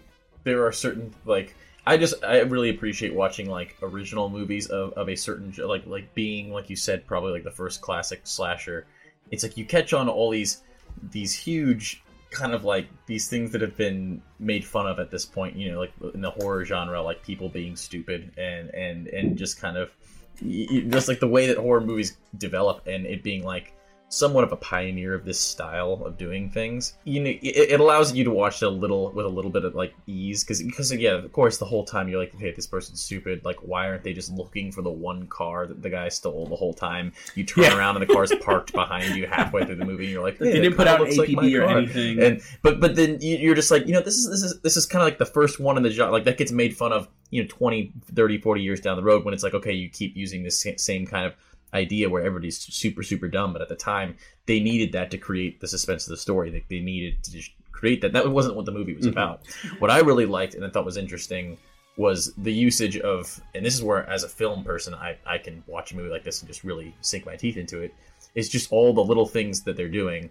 there are certain like I just I really appreciate watching like original movies of, of a certain like like being like you said probably like the first classic slasher. It's like you catch on all these these huge kind of like these things that have been made fun of at this point. You know, like in the horror genre, like people being stupid and and and just kind of just like the way that horror movies develop and it being like somewhat of a pioneer of this style of doing things. You know, it, it allows you to watch it a little with a little bit of like ease because because yeah, of course, the whole time you're like, hey, this person's stupid. Like, why aren't they just looking for the one car that the guy stole the whole time? You turn Yeah. around and the car's parked behind you halfway through the movie, and you're like, They didn't put out looks like APB or car. anything. And but but then you- you're just like, you know, this is this is this is kind of like the first one in the genre. Like that gets made fun of, you know, 20, 30, 40 years down the road when it's like, okay, you keep using this same kind of idea where everybody's super super dumb but at the time they needed that to create the suspense of the story. They, they needed to just create that. That wasn't what the movie was Mhm. about. What i really liked and i thought was interesting was the usage of and this is where as a film person i, I can watch a movie like this and just really sink my teeth into it it's just all the little things that they're doing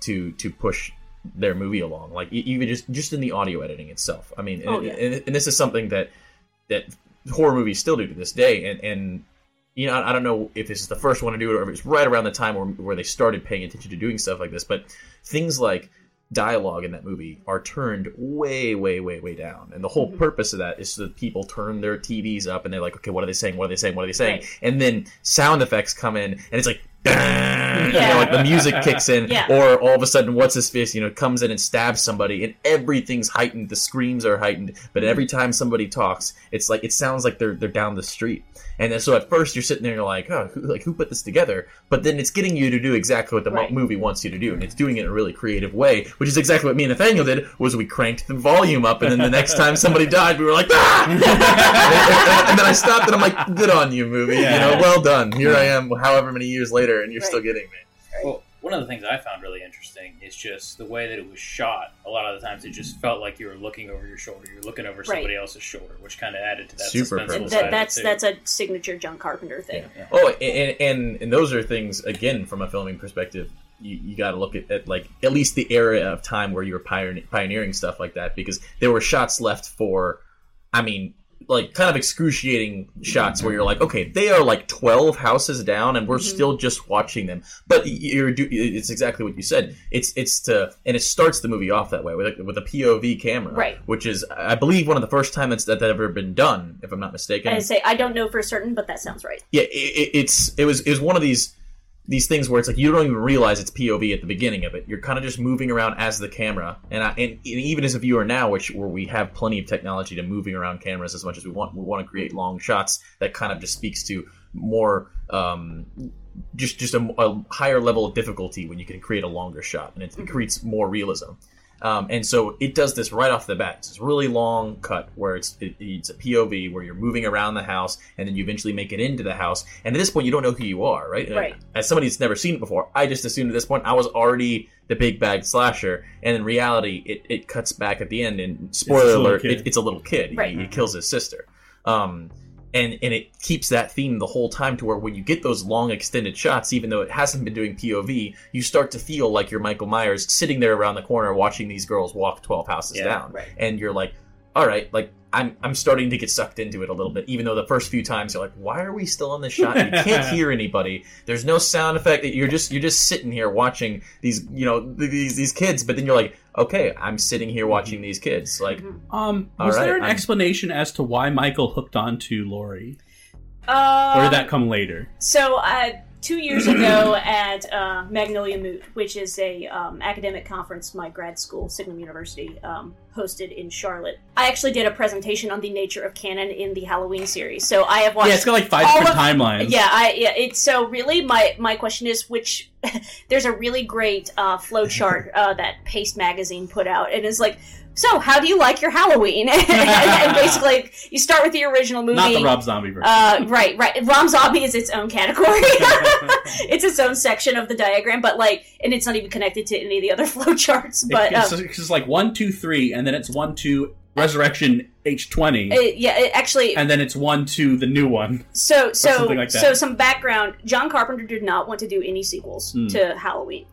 to to push their movie along. Like even just just in the audio editing itself. I mean Oh, and, yeah. and, and this is something that that horror movies still do to this day. And and you know, I don't know if this is the first one to do it or if it's right around the time where, where they started paying attention to doing stuff like this. But things like dialogue in that movie are turned way, way, way, way down. And the whole mm-hmm. purpose of that is so that people turn their TVs up and they're like, okay, what are they saying? What are they saying? What are they saying? Right. And then sound effects come in and it's like, you know, like the music kicks in, Yeah. or all of a sudden, what's his face, you know, comes in and stabs somebody, and everything's heightened. The screams are heightened, but every time somebody talks, it's like it sounds like they're they're down the street. And then, so at first you're sitting there and you're like, oh, who, like who put this together? But then it's getting you to do exactly what the mo- Right. movie wants you to do, and it's doing it in a really creative way, which is exactly what me and Nathanael did. Was we cranked the volume up, and then the next time somebody died, we were like, ah! and, and- and then I stopped, and I'm like, good on you, movie. You know, well done. Here I am, however many years later, and you're still getting me. Well, one of the things I found really interesting is just the way that it was shot. A lot of the times, it just felt like you were looking over your shoulder. You're looking over somebody else's shoulder, which kind of added to that Super suspenseful That, that's that's a signature John Carpenter thing. Oh, and, and and those are things again from a filming perspective. you, you got to look at, at like at least the era of time where you were pioneering, pioneering stuff like that because there were shots left for, I mean, like kind of excruciating shots where you're like, okay, they are like 12 houses down and we're Mm-hmm. still just watching them. But you're do- it's exactly what you said. It's it's to and it starts the movie off that way with a, with a POV camera, Right. Which is I believe one of the first time that's that ever been done, if I'm not mistaken. I say I don't know for certain, but that sounds right. Yeah, it, it's it was it was one of these these things where it's like you don't even realize it's POV at the beginning of it. You're kind of just moving around as the camera, and, I, and and even as a viewer now, which where we have plenty of technology to moving around cameras as much as we want, we want to create long shots that kind of just speaks to more. Um, just just a, a higher level of difficulty when you can create a longer shot, and it, it creates more realism. Um, and so it does this right off the bat. It's this really long cut where it's it, it's a POV where you're moving around the house, and then you eventually make it into the house. And at this point, you don't know who you are, right? Right. As somebody that's never seen it before, I just assumed at this point I was already the big bag slasher, and in reality, it, it cuts back at the end. And spoiler It's alert, it, it's a little kid. He- Right. He, kills his sister. Um, and and it keeps that theme the whole time to where when you get those long extended shots, even though it hasn't been doing POV, you start to feel like you're Michael Myers sitting there around the corner watching these girls walk twelve houses Yeah, down, right. and you're like, all right, like. I'm, I'm starting to get sucked into it a little bit, even though the first few times you're like, why are we still on this shot? You can't hear anybody. There's no sound effect. You're just you're just sitting here watching these you know these these kids, but then you're like, okay, I'm sitting here watching these kids. Like, Um, was right, there an I'm- explanation as to why Michael hooked onto Laurie, Um, or did that come later? So, uh, two years ago at uh, Magnolia Moot, which is a um, academic conference my grad school, Signum University, um, hosted in Charlotte, I actually did a presentation on the nature of canon in the Halloween series. So I have watched. Yeah, it's got like five different of- timelines. Yeah, I yeah. It's so really my my question is which. there's a really great uh, flow chart uh, that Paste Magazine put out, and it's like. So, how do you like your Halloween? and, and basically, you start with the original movie. Not the Rob Zombie version. Uh, right, right. Rob Zombie is its own category. it's its own section of the diagram, but like, and it's not even connected to any of the other flow charts. But it's, um, it's just like one, two, three, and then it's one, two, Resurrection H twenty, it- yeah, it actually. and then it's one, two, the new one. So, so, like that. so some background. John Carpenter did not want to do any sequels Hmm. to Halloween.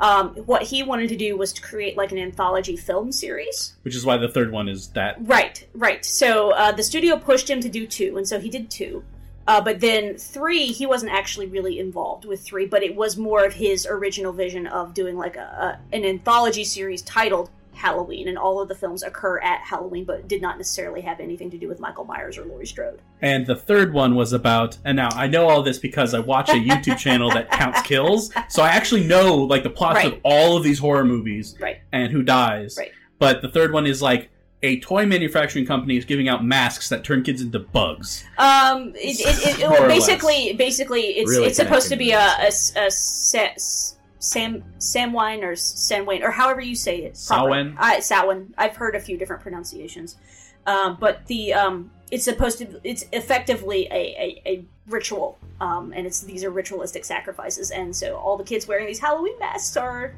Um, what he wanted to do was to create like an anthology film series. Which is why the third one is that. Right, right. So uh, the studio pushed him to do two, and so he did two. Uh, but then three, he wasn't actually really involved with three, but it was more of his original vision of doing like a, a an anthology series titled Halloween, and all of the films occur at Halloween, but did not necessarily have anything to do with Michael Myers or Laurie Strode. And the third one was about, and now I know all this because I watch a YouTube channel that counts kills, so I actually know like the plots of all of these horror movies Right. and who dies. Right. But the third one is like a toy manufacturing company is giving out masks that turn kids into bugs. Um, it, it, it, More or well, less. basically, basically, it's Really it's supposed to be a, sa- Sam Samwine or Samwine or however you say it. Samhain? I Samhain. I've heard a few different pronunciations, um, but the um, it's supposed to it's effectively a, a, a ritual, um, and it's these are ritualistic sacrifices, and so all the kids wearing these Halloween masks are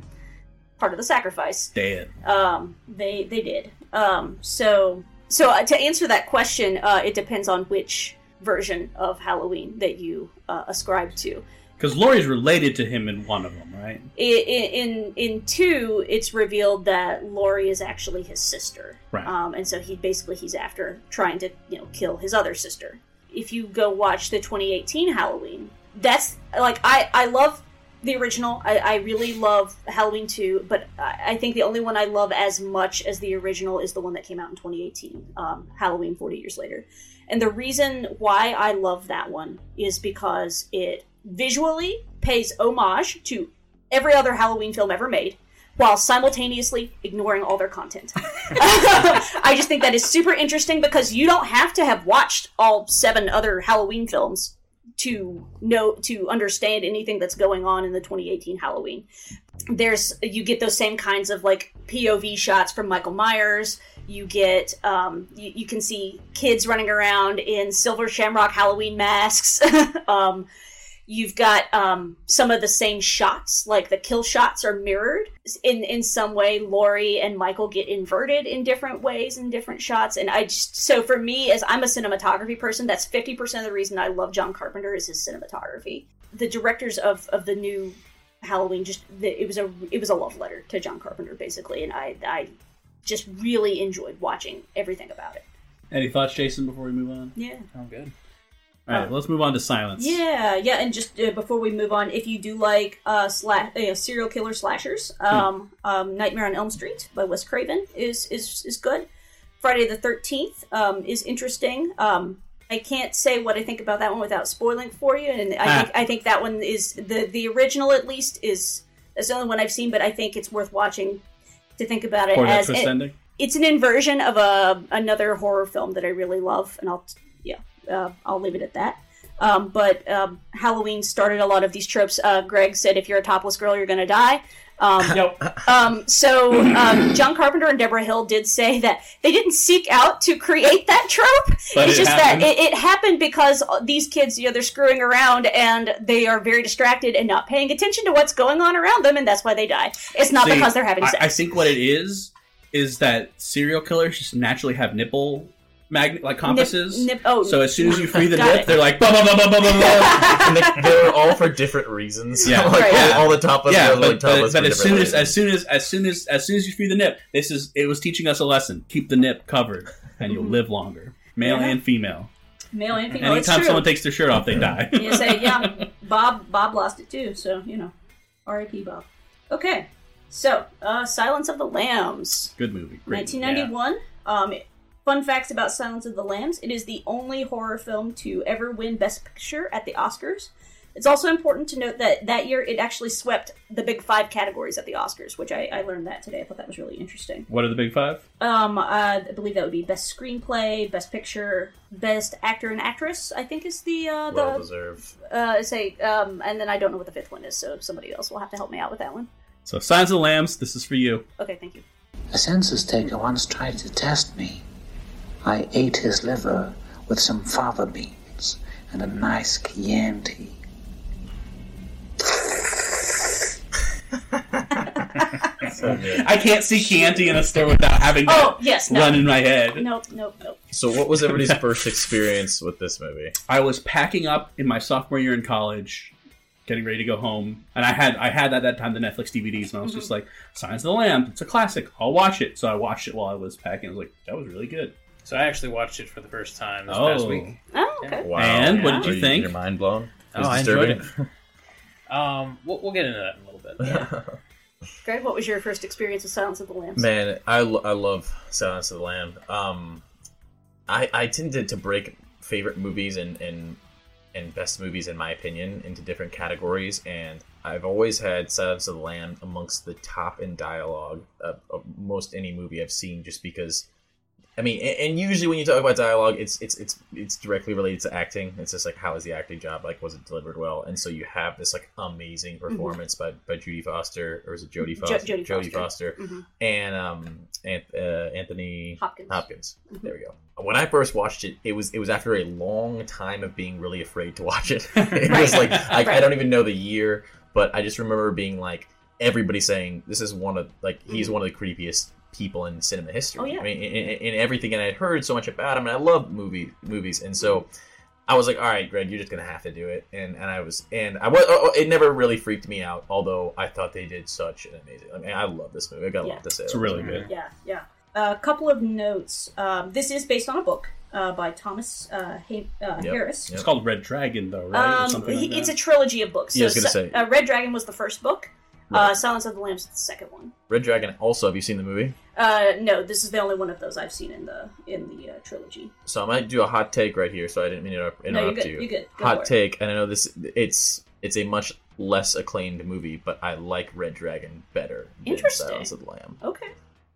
part of the sacrifice. Dead. Um, they they did. Um, so so uh, to answer that question, uh, it depends on which version of Halloween that you uh, ascribe to. Because Laurie's related to him in one of them, right? I- i- In in two, it's revealed that Laurie is actually his sister, Right. um, and so he basically he's after trying to you know kill his other sister. If you go watch the 2018 Halloween, that's like I I love the original. I, I really love Halloween 2, but I, I think the only one I love as much as the original is the one that came out in 2018, um, Halloween 40 years later. And the reason why I love that one is because it visually pays homage to every other Halloween film ever made while simultaneously ignoring all their content. I just think that is super interesting because you don't have to have watched all seven other Halloween films to know to understand anything that's going on in the 2018 Halloween. There's you get those same kinds of like POV shots from Michael Myers. You get um, you, you can see kids running around in silver shamrock Halloween masks. um, you've got um, some of the same shots, like the kill shots are mirrored in in some way. Laurie and Michael get inverted in different ways in different shots, and I just so for me as I'm a cinematography person, that's fifty percent of the reason I love John Carpenter is his cinematography. The directors of of the new Halloween just the- it was a it was a love letter to John Carpenter basically, and I I just really enjoyed watching everything about it. Any thoughts, Jason, before we move on? Yeah. I'm good. All right, let's move on to silence. Yeah, yeah, and just uh, before we move on, if you do like uh, sla- uh, serial killer slashers, um, um, Nightmare on Elm Street by Wes Craven is is is good. Friday the Thirteenth um, is interesting. Um, I can't say what I think about that one without spoiling for you, and I Ah. think I think that one is the the original at least is that's the only one I've seen, but I think it's worth watching to think about it For as it- it's an inversion of a another horror film that I really love, and I'll uh, I'll leave it at that. Um, but um, Halloween started a lot of these tropes. Uh, Greg said, "If you're a topless girl, you're going to die." Um, um, so um, John Carpenter and Debra Hill did say that they didn't seek out to create that trope. But it's it just happened. that it, it happened because these kids, you know, they're screwing around and they are very distracted and not paying attention to what's going on around them, and that's why they die. It's not See, because they're having I- sex. I, think what it is is that serial killers just naturally have nipple magnet like compasses. nip- oh. so as soon as you free the nip, it. they're like blah blah blah blah blah blah. blah. and they, they were all for different reasons. Yeah, like all, all the topless yeah, girls were but, like topless but, but as soon as as soon as as soon as as soon as you free the nip, this is it was teaching us a lesson. Keep the nip covered, and you'll live longer, male Yeah. and female. Male and female. it's Anytime true. someone takes their shirt off, they die. you say, yeah, Bob Bob lost it too, so you know. R.I.P. Bob. Okay. So, uh Silence of the Lambs. Good movie. Great movie. 1991. Um fun facts about Silence of the Lambs. It is the only horror film to ever win Best Picture at the Oscars. It's also important to note that that year it actually swept the big five categories at the Oscars, which I, I learned that today. I thought that was really interesting. What are the big five? Um, uh, I believe that would be best screenplay, best picture, best actor and actress. I think is the uh, the well deserved. uh, say, um, and then I don't know what the fifth one is, so somebody else will have to help me out with that one. So, Silence of the Lambs. This is for you. Okay, thank you. A census taker once tried to test me. I ate his liver with some fava beans and a nice Chianti. I can't see Chianti in a store without having that Oh yes, no. run in my head. Nope, nope, nope. So, what was everybody's first experience with this movie? I was packing up in my sophomore year in college, getting ready to go home, and I had I had at that time the Netflix DVDs, and I was just mm-hmm. like, "Silence of the Lamb, it's a classic. I'll watch it." So I watched it while I was packing. I was like, "That was really good." So I actually watched it for the first time this Oh. past week. Oh, okay. Wow. And what did you Are think? Your mind blown? Oh, Was I enjoyed it. Um, we'll, we'll get into that in a little bit. Greg, what was your first experience with Silence of the Lambs? Man, I, lo- I love Silence of the Lamb. Um, I I tended to break favorite movies and and and best movies in my opinion into different categories, and I've always had Silence of the Lamb amongst the top in dialogue of, of most any movie I've seen, just because. I mean, and, and usually when you talk about dialogue, it's it's it's it's directly related to acting. It's just like how is the acting job? Like, was it delivered well? And so you have this like amazing performance by by Judy Foster, or is it Jodie Jo- Foster? Jodie Foster. Foster Mhm. and um An- uh, Anthony Hopkins. Hopkins. There we go. When I first watched it, it was it was after a long time of being really afraid to watch it. it was like I, I don't even know the year, but I just remember being like everybody saying this is one of like he's one of the creepiest people in cinema history. Oh, yeah. I mean, in, in, in everything, and I'd heard so much about him, and I love movie movies, and so. I was like, "All right, Greg, you're just gonna have to do it," and and I was, and I was. oh, It never really freaked me out, although I thought they did such an amazing. I mean, I love this movie. I got a Yeah. lot to say. It's really good. Yeah, yeah. A couple of notes. Um, this is based on a book uh, by Thomas uh, Hay- uh, Harris. It's called Red Dragon, though, right? or Um, something like it's that? a trilogy of books. Yeah, I was So, gonna say. uh, Red Dragon was the first book. Uh, Silence of the Lambs is the second one. Red Dragon. Also, have you seen the movie? Uh, no, this is the only one of those I've seen in the in the uh, trilogy. So I might do a hot take right here. So I didn't mean to interrupt, No, you're good. you. You're good. Go hot it. take, and I know this. It's it's a much less acclaimed movie, but I like Red Dragon better than Interesting. Silence of the Lamb. Okay,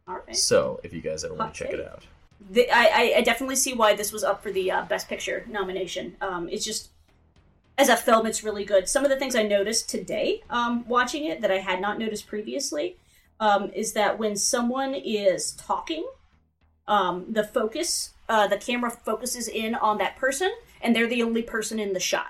all right. So if you guys ever want to check it out, The, I, I- I definitely see why this was up for the uh, Best Picture nomination. Um, it's just, as a film, it's really good. Some of the things I noticed today um, watching it that I had not noticed previously um, is that when someone is talking, um, the focus, uh, the camera focuses in on that person, and they're the only person in the shot.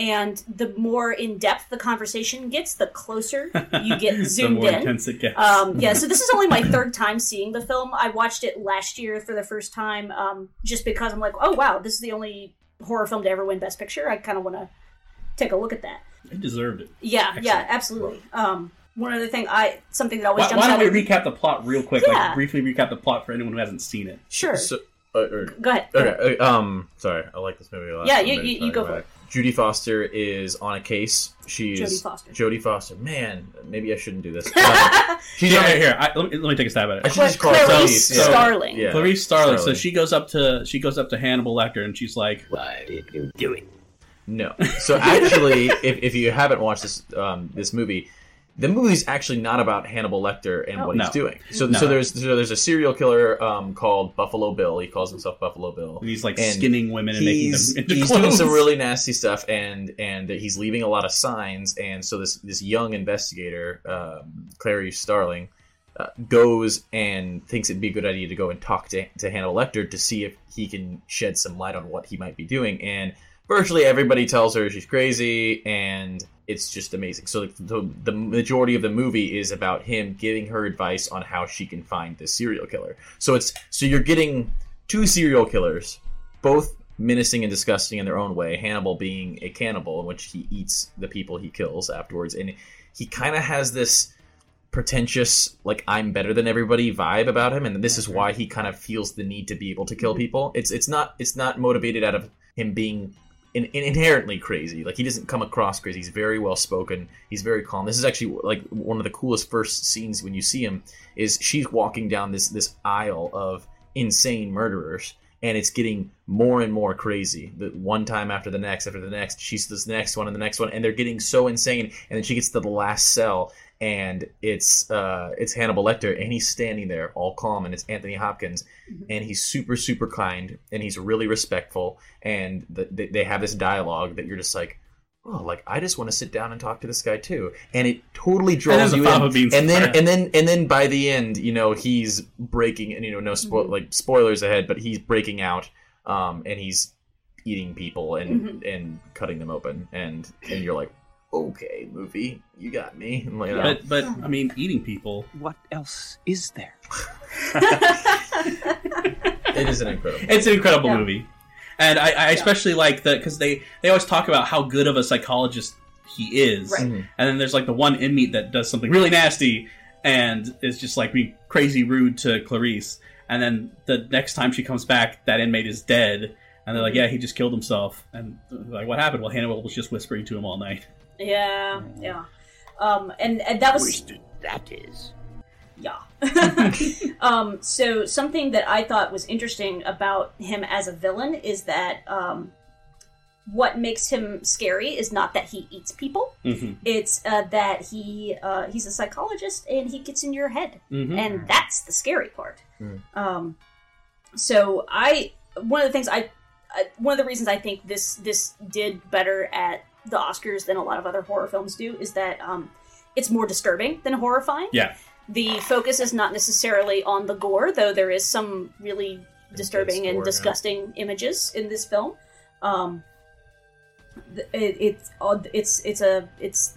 And the more in depth the conversation gets, the closer you get the zoomed more in. intense it gets. Um, yeah, so this is only my third time seeing the film. I watched it last year for the first time, um, just because I'm like, oh wow, this is the only horror film to ever win Best Picture. I kind of want to take a look at that. It deserved it. Yeah, yeah, absolutely. Um, one other thing, I something that always Why, jumps why out. don't at we me- recap the plot real quick? Yeah. Like briefly recap the plot for anyone who hasn't seen it. Sure. So, uh, or- Go ahead. Okay. uh, Um. Sorry, I like this movie a lot. Yeah, you- you- you go about for it. Judy Foster is on a case. She's Jodie Foster. Jodie Foster. Man, maybe I shouldn't do this. Uh, she's here, on here, here. I, let, me, let me take a stab at it. I should just call Clarice Clarice, yeah. Starling. Yeah. Clarice Starling. So she goes up to she goes up to Hannibal Lecter and she's like, Why did you do it? No. So actually, if, if you haven't watched this um, this movie, the movie's actually not about Hannibal Lecter and Oh. what No. he's doing. So No. so there's so there's a serial killer um, called Buffalo Bill. He calls himself Buffalo Bill. And he's like And skinning women and making them into he's clothes. doing some really nasty stuff, and and he's leaving a lot of signs. And so this this young investigator, um, Clarice Starling, uh, goes and thinks it'd be a good idea to go and talk to, to Hannibal Lecter to see if he can shed some light on what he might be doing. And virtually everybody tells her she's crazy, and it's just amazing. So the, the majority of the movie is about him giving her advice on how she can find this serial killer. So it's so you're getting two serial killers, both menacing and disgusting in their own way. Hannibal being a cannibal, in which he eats the people he kills afterwards, and he kind of has this pretentious like i'm better than everybody vibe about him and this is why he kind of feels the need to be able to kill mm-hmm. people it's it's not it's not motivated out of him being in, in- inherently crazy like he doesn't come across crazy he's very well spoken he's very calm this is actually like one of the coolest first scenes when you see him is she's walking down this this aisle of insane murderers and it's getting more and more crazy. The one time after the next, after the next, she's this next one and the next one, and they're getting so insane. And then she gets to the last cell, and it's uh, it's Hannibal Lecter, and he's standing there all calm, and it's Anthony Hopkins, and he's super super kind, and he's really respectful, and the, they, they have this dialogue that you're just like. Oh, like I just want to sit down and talk to this guy too, and it totally draws you in. beans And then, and then, and then by the end, you know, he's breaking, and you know, no spoil Mm-hmm. like spoilers ahead, but he's breaking out, um, and he's eating people and Mm-hmm. and cutting them open, and and you're like, okay, movie, you got me. Like, you know, But but I mean, eating people. What else is there? it is an incredible. It's an incredible Yeah. movie, and I, I especially like that because they they always talk about how good of a psychologist he is, Right. Mhm. and then there's like the one inmate that does something really nasty and is just like being crazy rude to Clarice, and then the next time she comes back, that inmate is dead. And they're like, Mm-hmm. "Yeah, he just killed himself." And like, "What happened?" Well, Hannibal was just whispering to him all night. Yeah, yeah. Um, and, and that was Wasted that is. yeah. um, so something that I thought was interesting about him as a villain is that um, what makes him scary is not that he eats people. Mhm. It's uh, that he uh, he's a psychologist and he gets in your head, Mhm. and that's the scary part. Mm. Um, so I one of the things I uh, one of the reasons I think this this did better at the Oscars than a lot of other horror films do is that um, it's more disturbing than horrifying. Yeah, The focus is not necessarily on the gore, though there is some really disturbing gore, and yeah. disgusting images in this film. Um, it, it's it's it's a it's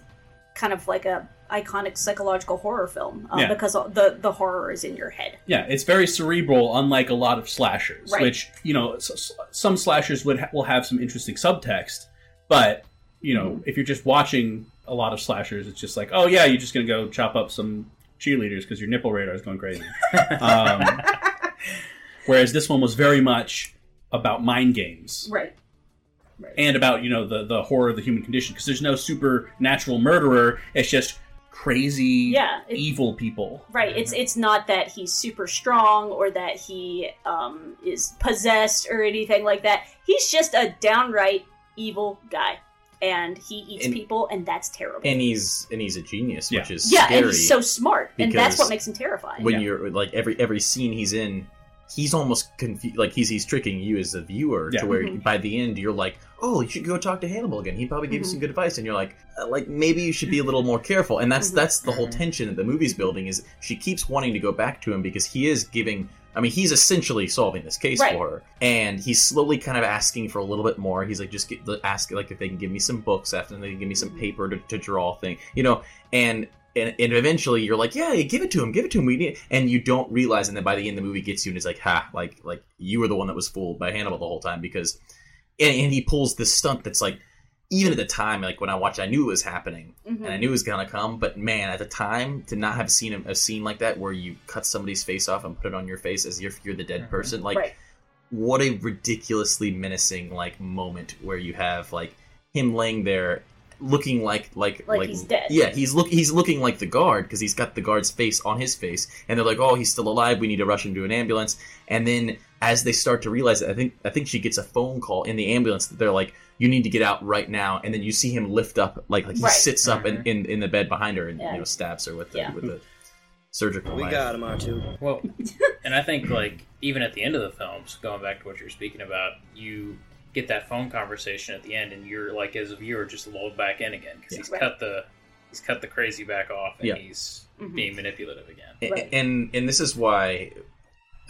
kind of like a iconic psychological horror film uh, Yeah. because the the horror is in your head. Yeah, it's very cerebral, unlike a lot of slashers. Right. Which you know, s- s- some slashers would ha- will have some interesting subtext, but you know, if you're just watching a lot of slashers, it's just like, oh yeah, you're just gonna go chop up some cheerleaders because your nipple radar is going crazy. um, whereas this one was very much about mind games Right. and about you know the the horror of the human condition because there's no supernatural murderer. It's just crazy, Yeah, it- evil people. Right. It's it's not that he's super strong or that he um, is possessed or anything like that. He's just a downright evil guy, and he eats And- people, and that's terrible. and he's and he's a genius, which is yeah, scary. and he's so smart, and that's what makes him terrifying. when Yeah. you're like every every scene he's in he's almost confused like he's he's tricking you as the viewer Yeah. to where Mm-hmm. by the end you're like oh you should go talk to hannibal again he probably gave you some good advice and you're like uh, like maybe you should be a little more careful and Mm-hmm. that's that's the whole tension that the movie's building is she keeps wanting to go back to him because he is giving I mean, he's essentially solving this case Right. for her, and he's slowly kind of asking for a little bit more. He's like, just get, ask like if they can give me some books after, and they can give me some mm-hmm. paper to, to draw thing, you know. And and and eventually you're like, yeah, give it to him, give it to him. We need, and you don't realize, and then by the end the movie gets you, and it's like, ha, like like you were the one that was fooled by Hannibal the whole time because, and, and he pulls this stunt that's like, even at the time, like when I watched, I knew it was happening, Mhm. and I knew it was gonna come. But man, at the time, to not have seen a, a scene like that where you cut somebody's face off and put it on your face as if you're the dead person, like Right. what a ridiculously menacing like moment where you have like him laying there looking like like Like he's dead. yeah he's look he's looking like the guard because he's got the guard's face on his face and they're like oh he's still alive we need to rush him to an ambulance and then as they start to realize it i think i think she gets a phone call in the ambulance that they're like you need to get out right now and then you see him lift up like, like he Right. sits up in, in in the bed behind her and Yeah. you know stabs her with the Yeah. with the surgical We knife. got him, R2. Well, and I think like even at the end of the films, going back to what you're speaking about, you get that phone conversation at the end, and you're like as a viewer just lulled back in again because he's Right. cut the he's cut the crazy back off, and Yeah. he's Mm-hmm. being manipulative again. A- and and this is why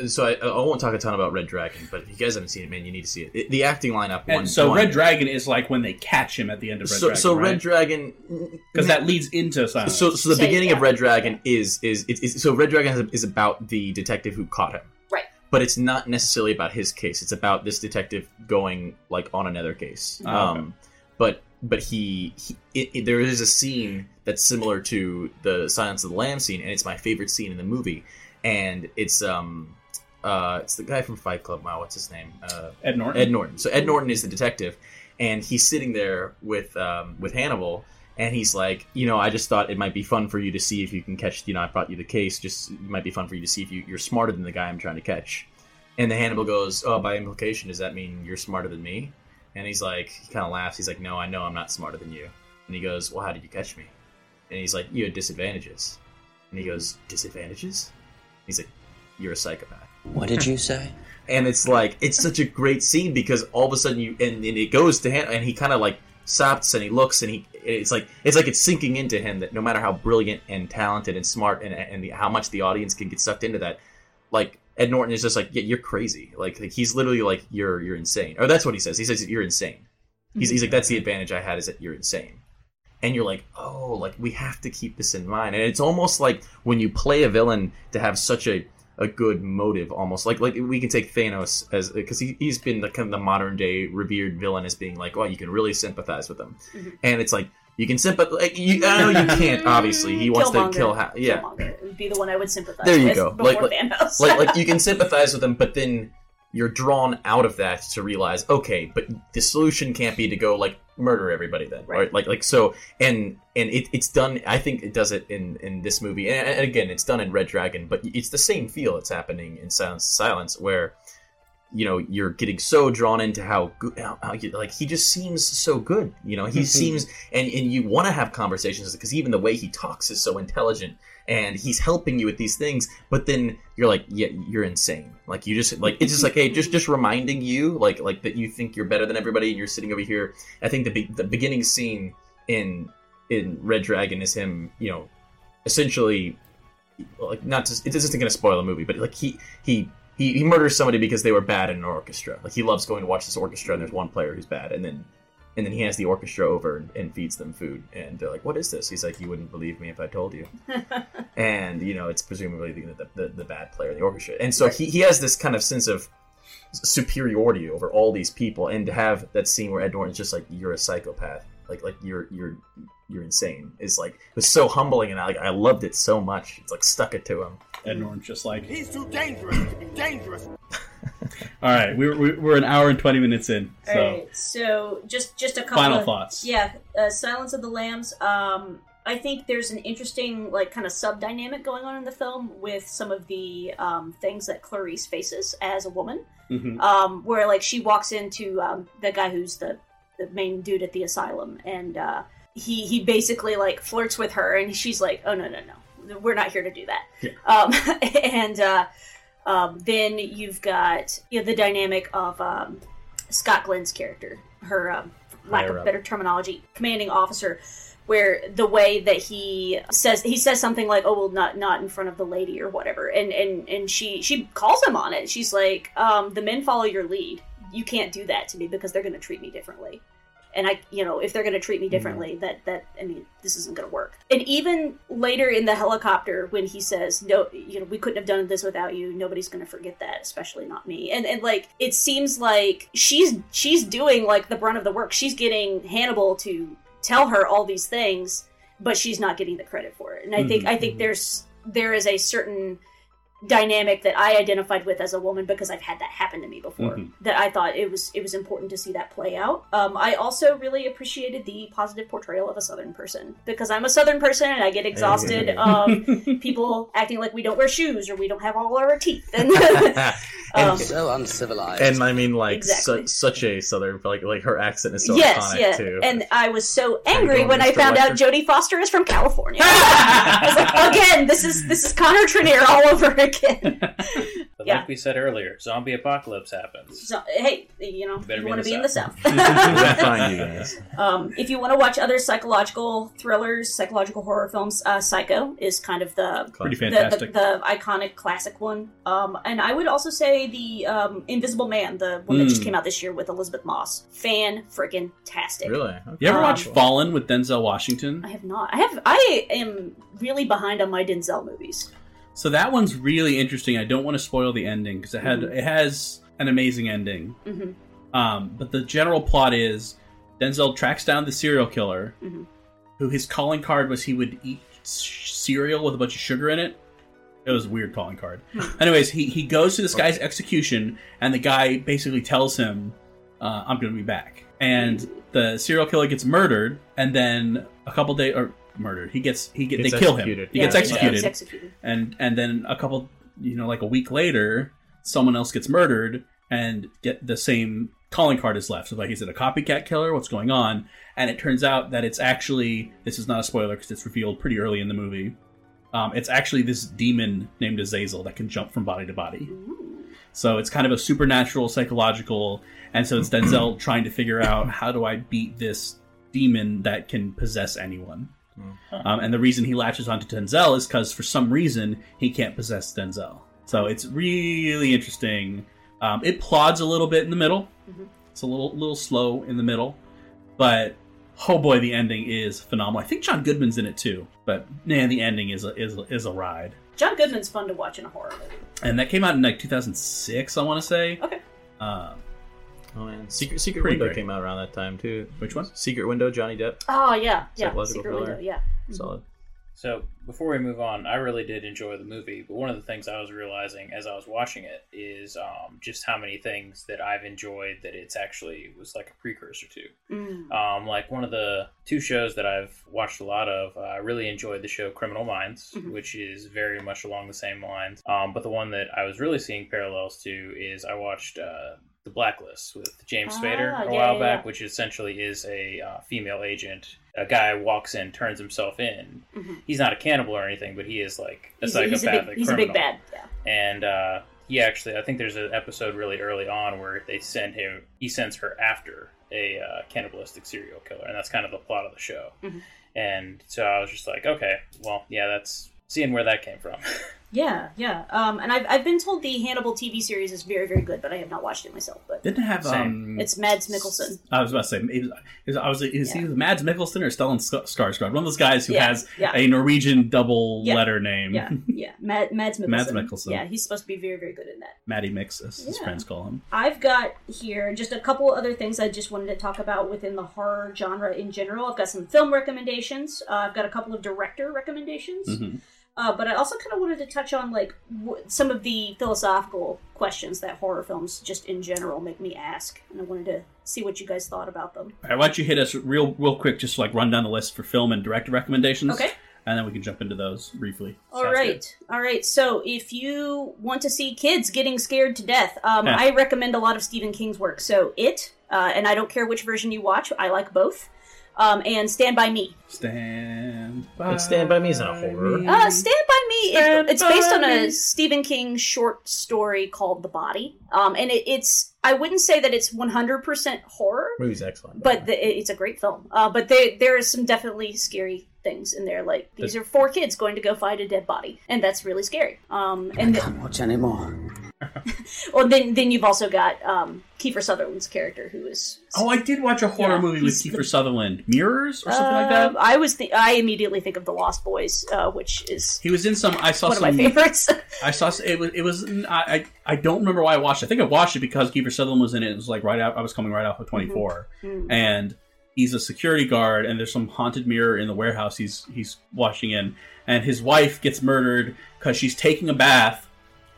so I, I won't talk a ton about red dragon but if you guys haven't seen it man you need to see it, It- the acting lineup one so one- Red Dragon is like when they catch him at the end of Red so, Dragon. so right? red dragon because that leads into Silence. so so the beginning of red dragon is is it's, it's, so red dragon is, is about the detective who caught him Right. but it's not necessarily about his case it's about this detective going like on another case Oh, okay. um but but he, he it, it- there is a scene that's similar to the silence of the lamb scene and it's my favorite scene in the movie and it's um uh it's the guy from fight club wow what's his name uh Ed Norton? ed norton so ed norton is the detective and he's sitting there with um with hannibal and he's like, you know, I just thought it might be fun for you to see if you can catch. You know, I brought you the case. Just it might be fun for you to see if you, you're smarter than the guy I'm trying to catch. And the Hannibal goes, "Oh, by implication, does that mean you're smarter than me?" And he's like, he kind of laughs. He's like, "No, I know I'm not smarter than you." And he goes, "Well, how did you catch me?" And he's like, "You had disadvantages." And he goes, "Disadvantages?" He's like, "You're a psychopath." What did you say? and it's like it's such a great scene because all of a sudden you and, and it goes to him and he kind of like stops and he looks and he it's like it's like it's sinking into him that no matter how brilliant and talented and smart and and the, how much the audience can get sucked into that like Ed Norton is just like yeah you're crazy. Like, like he's literally like you're you're insane. Or that's what he says. He says you're insane. He's, he's like mm-hmm. that's the advantage I had is that you're insane. And you're like oh like we have to keep this in mind. And it's almost like when you play a villain to have such a a good motive almost. Like like we can take Thanos as because he, he's been the kind of the modern day revered villain as being like oh you can really sympathize with him. Mhm. and it's like you can sympathize like, you, I know you can't obviously. He wants to kill ha- yeah. Killmonger would be the one I would sympathize there you with go. like like, like like you can sympathize with him but then you're drawn out of that to realize okay but the solution can't be to go like murder everybody then right, like like so and and it, it's done i think it does it in in this movie and, and again it's done in red dragon but it's the same feel that's happening in silence silence where you know you're getting so drawn into how good how, how you, like he just seems so good you know? He mm-hmm. seems and and you want to have conversations because even the way he talks is so intelligent and he's helping you with these things but then you're like yeah you're insane. Like you just like it's just like hey just just reminding you like like that you think you're better than everybody and you're sitting over here. I think the be- the beginning scene in in red dragon is him you know essentially like not to it isn't going to spoil the movie but like he he he, he murders somebody because they were bad in an orchestra. Like he loves going to watch this orchestra and there's one player who's bad and then and then he has the orchestra over and, and feeds them food. And they're like what is this? He's like you wouldn't believe me if i told you. And you know it's presumably the, the, the, the bad player in the orchestra. And so he, he has this kind of sense of superiority over all these people. And to have that scene where ed norton's just like you're a psychopath. Like like you're you're you're insane is like it was so humbling. And i like i loved it so much. It's like stuck it to him. Ed Norton's just like He's too dangerous to be dangerous. all right we're, we're we're an hour and 20 minutes in so All right, so just just a couple Final of, thoughts. Yeah, uh, Silence of the Lambs. Um, I think there's an interesting like kind of sub dynamic going on in the film with some of the um, things that Clarice faces as a woman. Mhm. Um, where like she walks into um, the guy who's the, the main dude at the asylum, and uh, he he basically like flirts with her, and she's like, "Oh no no no, we're not here to do that." Um, and uh, um, then you've got you know, the dynamic of um, Scott Glenn's character, her um, lack Higher of up. better terminology, commanding officer, where the way that he says he says something like, "Oh well, not not in front of the lady" or whatever, and and and she she calls him on it. She's like, um, "The men follow your lead. You can't do that to me because they're going to treat me differently." And I, you know, if they're going to treat me differently, that that I mean, this isn't going to work. And even later in the helicopter, when he says, "No, you know, we couldn't have done this without you. Nobody's going to forget that, especially not me." And and like it seems like she's she's doing like the brunt of the work. She's getting Hannibal to tell her all these things, but she's not getting the credit for it. And I think Mhm, I think there's there is a certain dynamic that I identified with as a woman because I've had that happen to me before. Mhm. That I thought it was it was important to see that play out. Um, I also really appreciated the positive portrayal of a Southern person because I'm a Southern person and I get exhausted of people acting like we don't wear shoes or we don't have all our teeth. And, um, so uncivilized. And I mean, like Exactly. su- such a southern, like like her accent is so yes, iconic yeah. too. And I was so angry going, when I Mr. found out Jodie Foster is from California. I was like, again, this is this is Connor Trinier all over again. But Yeah. like we said earlier, zombie apocalypse happens. So, hey, you know, better you want to be in the South. South. We'll find you guys. Um, if you want to watch other psychological thrillers, psychological horror films, uh, Psycho is kind of the Pretty the- fantastic. the, the iconic classic one. Um, and I would also say the um, Invisible Man, the one that just Mm. came out this year with Elisabeth Moss, fan freaking tastic. Really? You ever Um, watch Fallen with Denzel Washington? I have not. I have. I am really behind on my Denzel movies. So that one's really interesting. I don't want to spoil the ending because it had Mhm. it has an amazing ending. Mhm. Um, but the general plot is Denzel tracks down the serial killer, Mhm. who his calling card was he would eat cereal with a bunch of sugar in it. It was a weird calling card. Anyways, he, he goes to this guy's execution, and the guy basically tells him, uh, "I'm going to be back." And the serial killer gets murdered, and then a couple days or murdered. He gets he get Gets they kill him. He Yeah, gets executed. gets executed. And and then a couple, you know, like a week later, someone else gets murdered, and get the same calling card is left. So like, is it a copycat killer? What's going on? And it turns out that it's actually this is not a spoiler because it's revealed pretty early in the movie. Um, it's actually this demon named Azazel that can jump from body to body. So it's kind of a supernatural, psychological, and so it's Denzel trying to figure out how do I beat this demon that can possess anyone. Um, and the reason he latches onto Denzel is because for some reason he can't possess Denzel. So it's really interesting. Um, it plods a little bit in the middle. Mhm. It's a little little slow in the middle, but oh boy, the ending is phenomenal. I think John Goodman's in it too, but man, the ending is a, is a, is a ride. John Goodman's fun to watch in a horror movie. And that came out in like 2006, I want to say. Okay. Uh, Oh man, Secret Secret Pretty Window great. came out around that time too. Which one? Secret Window, Johnny Depp. Oh yeah, yeah. Psychological Secret thriller. Window, yeah. Solid. So before we move on, I really did enjoy the movie, but one of the things I was realizing as I was watching it is um, just how many things that I've enjoyed that it's actually was like a precursor to. Mm. Um, like one of the two shows that I've watched a lot of, uh, I really enjoyed the show Criminal Minds, Mhm. which is very much along the same lines. Um, but the one that I was really seeing parallels to is I watched uh, The Blacklist with James Ah, Spader a yeah, while back, yeah. which essentially is a uh, female agent. A guy walks in, turns himself in. Mhm. He's not a cannibal or anything, but he is like a He's, a, he's, a psychopathic big, he's a big bad. Yeah. and uh, he actually i think there's an episode really early on where they send him he sends her after a uh, cannibalistic serial killer and that's kind of the plot of the show Mhm. and so i was just like okay well yeah that's seeing where that came from Yeah, yeah. Um, and I've, I've been told the Hannibal TV series is very, very good, but I have not watched it myself. But didn't it have um. it's Mads Mikkelsen. I was about to say, it was, it was- I was is Yeah. he Mads Mikkelsen or Stellan Skarsgård? One of those guys who Yeah, has yeah. a Norwegian double Yeah, letter name. Yeah, yeah. Mad, Mads Mikkelsen. Mads Mikkelsen. Yeah, he's supposed to be very, very good in that. Matty Mix, as his friends call him. I've got here just a couple other things I just wanted to talk about within the horror genre in general. I've got some film recommendations. Uh, I've got a couple of director recommendations. Mhm. Uh, but I also kind of wanted to touch on like w- some of the philosophical questions that horror films just in general make me ask, and I wanted to see what you guys thought about them. All right, why don't you hit us real real quick, just like run down the list for film and director recommendations? Okay. And then we can jump into those briefly. All right, all right. So if you want to see kids getting scared to death, um, Yeah. I recommend a lot of Stephen King's work. So it, uh, and I don't care which version you watch, I like both. Um, and Stand by Me. Stand But Stand by Me is not a horror. Uh, Stand by Me. it- Stand it's based by on a Stephen King short story called The Body. Um, and it, it's I wouldn't say that it's 100% horror, Movie's excellent. but the, it's a great film. Uh, but there there is some definitely scary things in there. Like these are four kids going to go find a dead body, and that's really scary. Um, and the- Can't watch anymore. well, then then you've also got um, Kiefer Sutherland's character, who is Oh, I did watch a horror Yeah, movie with Kiefer Sutherland, Mirrors or something like that. Uh, I was th- I immediately think of the Lost Boys, uh, which is He was in some. I saw one some. of my favorites. I saw it was. It was. I, I. I don't remember why I watched. it. I think I watched it because Kiefer Sutherland was in it. It was like right out. I was coming right off of Twenty Four, Mhm. and he's a security guard. And there's some haunted mirror in the warehouse. He's he's washing in, and his wife gets murdered because she's taking a bath,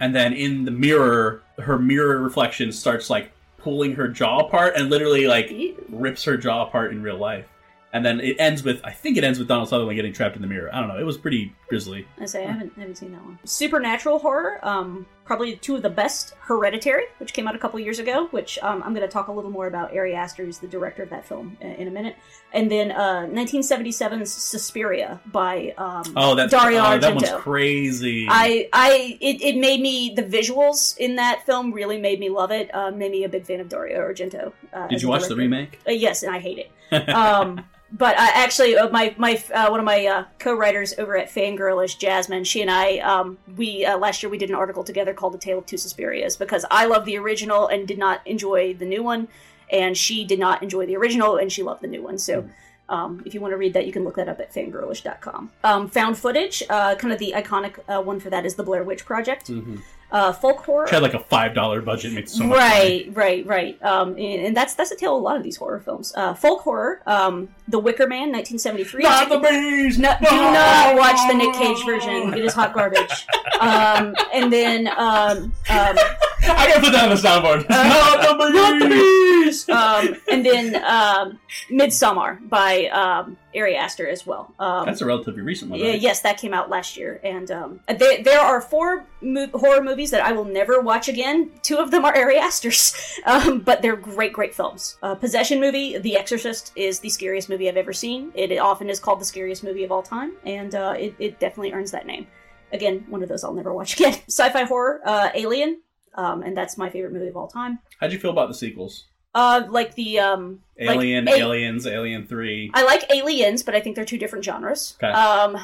and then in the mirror, her mirror reflection starts like pulling her jaw apart and literally like rips her jaw apart in real life. And then it ends with I think it ends with Donald Sutherland getting trapped in the mirror. I don't know. It was pretty grisly. I say I haven't haven't seen that one. Supernatural horror, um, probably two of the best. Hereditary, which came out a couple years ago, which um, I'm going to talk a little more about. Ari Aster, who's the director of that film, in, in a minute, and then uh, 1977's Suspiria by um, Oh, that's Dario oh, Argento. that one's crazy. I, I, it, it made me the visuals in that film really made me love it. Uh, made me a big fan of Dario Argento. Uh, Did you watch the remake? Uh, yes, and I hate it. But uh, actually, uh, my my uh, one of my uh, co-writers over at Fangirl is Jasmine. She and I, um, we uh, last year we did an article together called "The Tale of Two Suspirias" because I love the original and did not enjoy the new one, and she did not enjoy the original and she loved the new one. So. Um, if you want to read that, you can look that up at fangirlish.com. Um, found footage, uh, kind of the iconic uh, one for that is the Blair Witch Project. Mm-hmm. Uh, folk horror. Which had like a five dollar budget, made so much money. right, right, right. Um, and, and that's that's the tale of a lot of these horror films. Uh, folk horror, um, The Wicker Man, 1973. Not the bees! No, do not watch the Nick Cage version. It is hot garbage. Um, and then um, um, I gotta put that on the soundboard. not the bees. Um, and then um, Midsommar by um, Ari Aster as well. Um, That's a relatively recent one. yeah, right? yes, that came out last year, and um, there, there are four mo- horror movies that I will never watch again. Two of them are Ari Aster's, um, but they're great, great films. Uh, Possession movie, The Exorcist, is the scariest movie I've ever seen. It often is called the scariest movie of all time, and uh, it, it definitely earns that name. Again, one of those I'll never watch again. Sci-fi horror, uh, Alien, um, and that's my favorite movie of all time. How'd you feel about the sequels? Uh, like the um, like Alien, A- Aliens, Alien Three. I like Aliens, but I think they're two different genres. Okay. Um,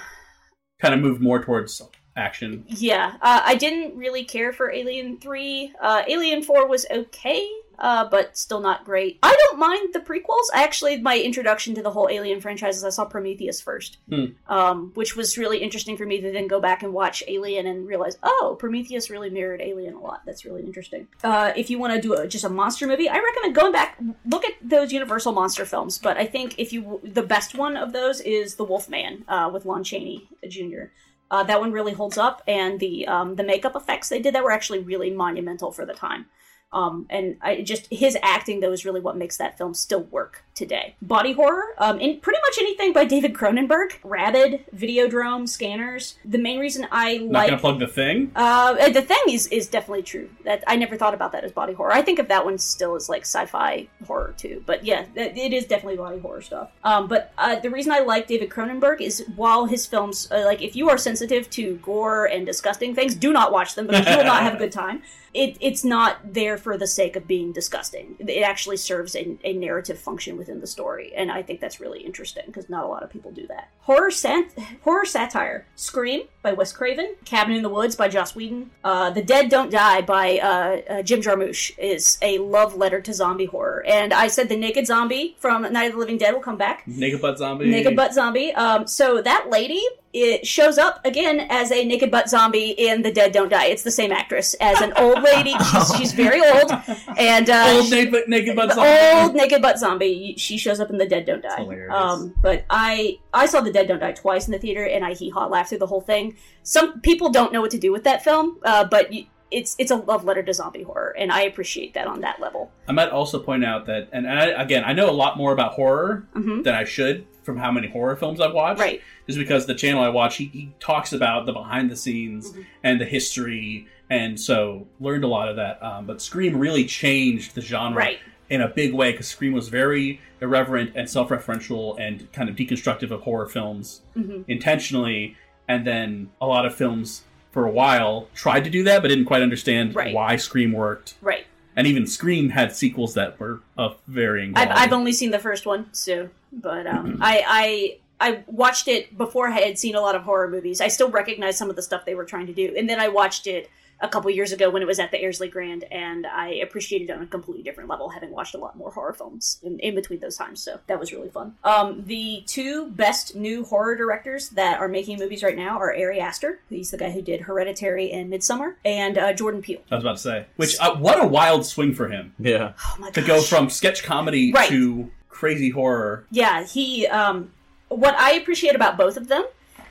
Kind of move more towards action. Yeah, uh, I didn't really care for Alien 3. Uh, Alien 4 was okay, uh, but still not great. I don't mind the prequels. Actually, my introduction to the whole Alien franchise is I saw Prometheus first, Hmm. um, which was really interesting for me to then go back and watch Alien and realize, oh, Prometheus really mirrored Alien a lot. That's really interesting. Uh, if you want to do a, just a monster movie, I recommend going back, look at those Universal monster films. But I think if you, the best one of those is The Wolfman uh, with Lon Chaney Jr. Uh, that one really holds up, and the um, the makeup effects they did that were actually really monumental for the time. Um, and I just his acting though is really what makes that film still work today. Body horror, um, in pretty much anything by David Cronenberg, Rabid, Videodrome, Scanners. The main reason I Not like gonna plug the thing. uh, the thing is is definitely true. That I never thought about that as body horror. I think of that one still as like sci-fi horror too. But yeah, it it is definitely body horror stuff. Um, but uh, the reason I like David Cronenberg is while his films, uh, like if you are sensitive to gore and disgusting things, do not watch them because you will not have a good time. It, it's not there for the sake of being disgusting. It actually serves a, a narrative function within the story, and I think that's really interesting because not a lot of people do that. Horror sat- horror satire: Scream by Wes Craven, Cabin in the Woods by Joss Whedon, uh, The Dead Don't Die by uh, uh, Jim Jarmusch is a love letter to zombie horror. And I said the Naked Zombie from Night of the Living Dead will come back. Naked butt zombie. Naked butt zombie. Um, so that lady it shows up again as a naked butt zombie in The Dead Don't Die. It's the same actress as an old lady. She's, she's very old, and uh, Old she- naked, naked butt zombie. old naked butt zombie. She shows up in The Dead Don't Die. hilarious. Um, but I I saw The Dead Don't Die twice in the theater, and I hee haw laughed through the whole thing. Some people don't know what to do with that film, uh, but you, it's it's a love letter to zombie horror, and I appreciate that on that level. I might also point out that, and I, again, I know a lot more about horror Mhm. than I should from how many horror films I've watched. Right. Just because the channel I watch, he, he talks about the behind the scenes Mm-hmm. and the history, and so learned a lot of that. Um, but Scream really changed the genre Right. in a big way because Scream was very irreverent and self-referential and kind of deconstructive of horror films Mhm. intentionally. And then a lot of films for a while tried to do that, but didn't quite understand Right. why Scream worked. Right. And even Scream had sequels that were of varying I've. I've only seen the first one, so but um, I I I watched it before I had seen a lot of horror movies. I still recognize some of the stuff they were trying to do, and then I watched it a couple years ago when it was at the Airsley Grand, and I appreciated it on a completely different level, having watched a lot more horror films in, in between those times. So that was really fun. Um, the two best new horror directors that are making movies right now are Ari Aster, he's the guy who did Hereditary and Midsommar, and uh, Jordan Peele. I was about to say, which uh, what a wild swing for him. Yeah, to go from sketch comedy Right. to crazy horror. Yeah, he. Um, what I appreciate about both of them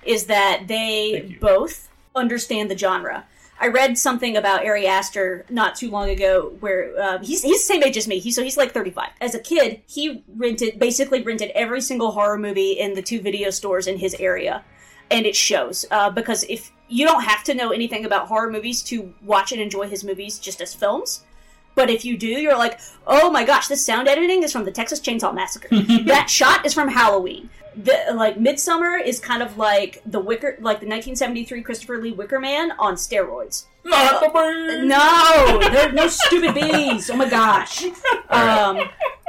is that they both understand the genre. I read something about Ari Aster not too long ago, where uh, he's he's the same age as me. He's so he's like thirty five. As a kid, he rented basically rented every single horror movie in the two video stores in his area, and it shows uh, because if you don't have to know anything about horror movies to watch and enjoy his movies just as films. But if you do, you're like, oh my gosh, this sound editing is from the Texas Chainsaw Massacre. that shot is from Halloween. The like Midsommar is kind of like the Wicker, like the 1973 Christopher Lee Wicker Man on steroids. Not the bees. No, there are no stupid bees. Oh my gosh. Um,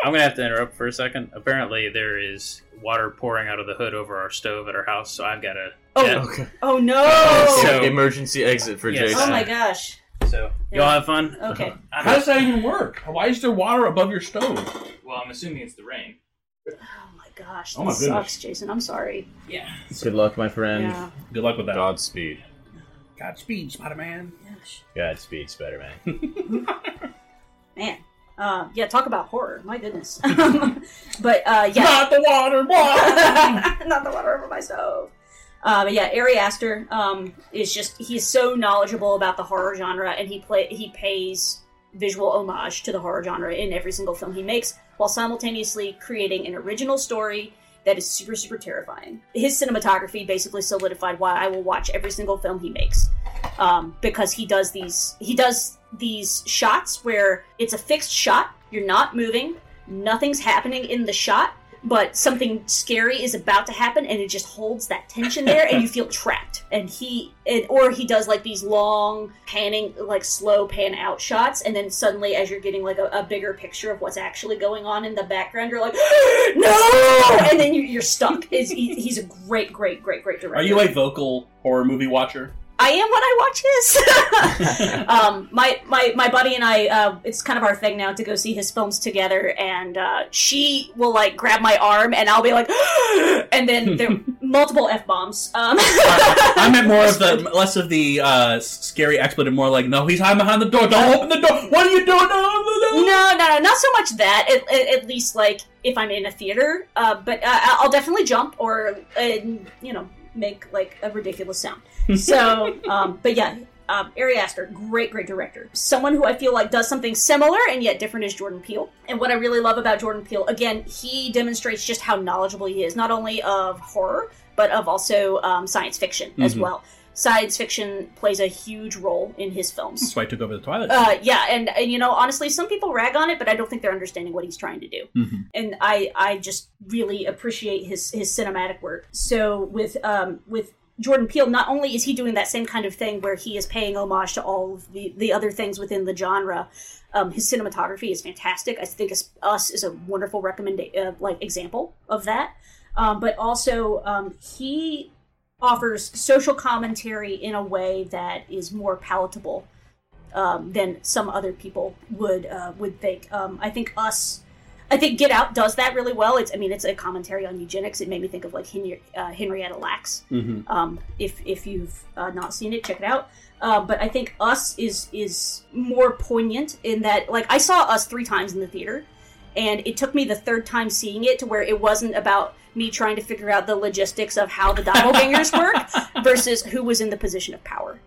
I'm gonna have to interrupt for a second. Apparently, there is water pouring out of the hood over our stove at our house, so I've got to. Oh, oh no! So- emergency exit for Yes. Jason. oh my gosh. So y'all have fun. Okay. How does that even work? Why is there water above your stove? Well, I'm assuming it's the rain. My gosh, Oh my this goodness. sucks, Jason. I'm sorry. Yeah. Good luck, my friend. Yeah. Good luck with that. Godspeed. Godspeed, Spider Man. Godspeed, Spider Man. Man. Uh, yeah, talk about horror. My goodness. but uh, yeah, Not the water, boy. not the water over my stove. Uh, but yeah, Ari Aster um, is just he's so knowledgeable about the horror genre, and he play he pays visual homage to the horror genre in every single film he makes, while simultaneously creating an original story that is super super terrifying. His cinematography basically solidified why I will watch every single film he makes, um, because he does these he does these shots where it's a fixed shot, you're not moving, nothing's happening in the shot, but something scary is about to happen and it just holds that tension there and you feel trapped. And he and, or he does like these long panning like slow pan out shots and then suddenly as you're getting like a, a bigger picture of what's actually going on in the background you're like no! And then you, you're stuck. Is he, he's a great great great great director. Are you a vocal horror movie watcher? I am when I watch his. um, my my my buddy and I, uh, it's kind of our thing now to go see his films together, and uh, she will like grab my arm, and I'll be like, and then there are multiple f bombs. Um, I meant more of the less of the uh, scary expletive, more like no, he's hiding behind the door. Don't open the door. What are you doing? no, no, no, not so much that. At, at, at least like if I'm in a theater, uh, but uh, I'll definitely jump or uh, you know make like a ridiculous sound. So, um, but yeah. Um, Ari Aster, great, great director. Someone who I feel like does something similar and yet different is Jordan Peele. And what I really love about Jordan Peele, again, he demonstrates just how knowledgeable he is, not only of horror, but of also um, science fiction as Mhm. well. Science fiction plays a huge role in his films. That's why I took over the Twilight. Uh, yeah, and, and you know, honestly, some people rag on it, but I don't think they're understanding what he's trying to do. Mhm. And I, I just really appreciate his his cinematic work. So with um with Jordan Peele, not only is he doing that same kind of thing where he is paying homage to all of the the other things within the genre. Um, his cinematography is fantastic. I think Us- Us is a wonderful recommend uh, like example of that. Um, but also, um, he offers social commentary in a way that is more palatable um, than some other people would uh, would think. Um, I think us, I think Get Out does that really well. It's I mean it's a commentary on eugenics. It made me think of like Henry, uh, Henrietta Lacks. Mhm. Um, if if you've uh, not seen it, check it out. Uh, but I think Us is is more poignant in that like I saw Us three times in the theater, and it took me the third time seeing it to where it wasn't about me trying to figure out the logistics of how the doppelgangers work versus who was in the position of power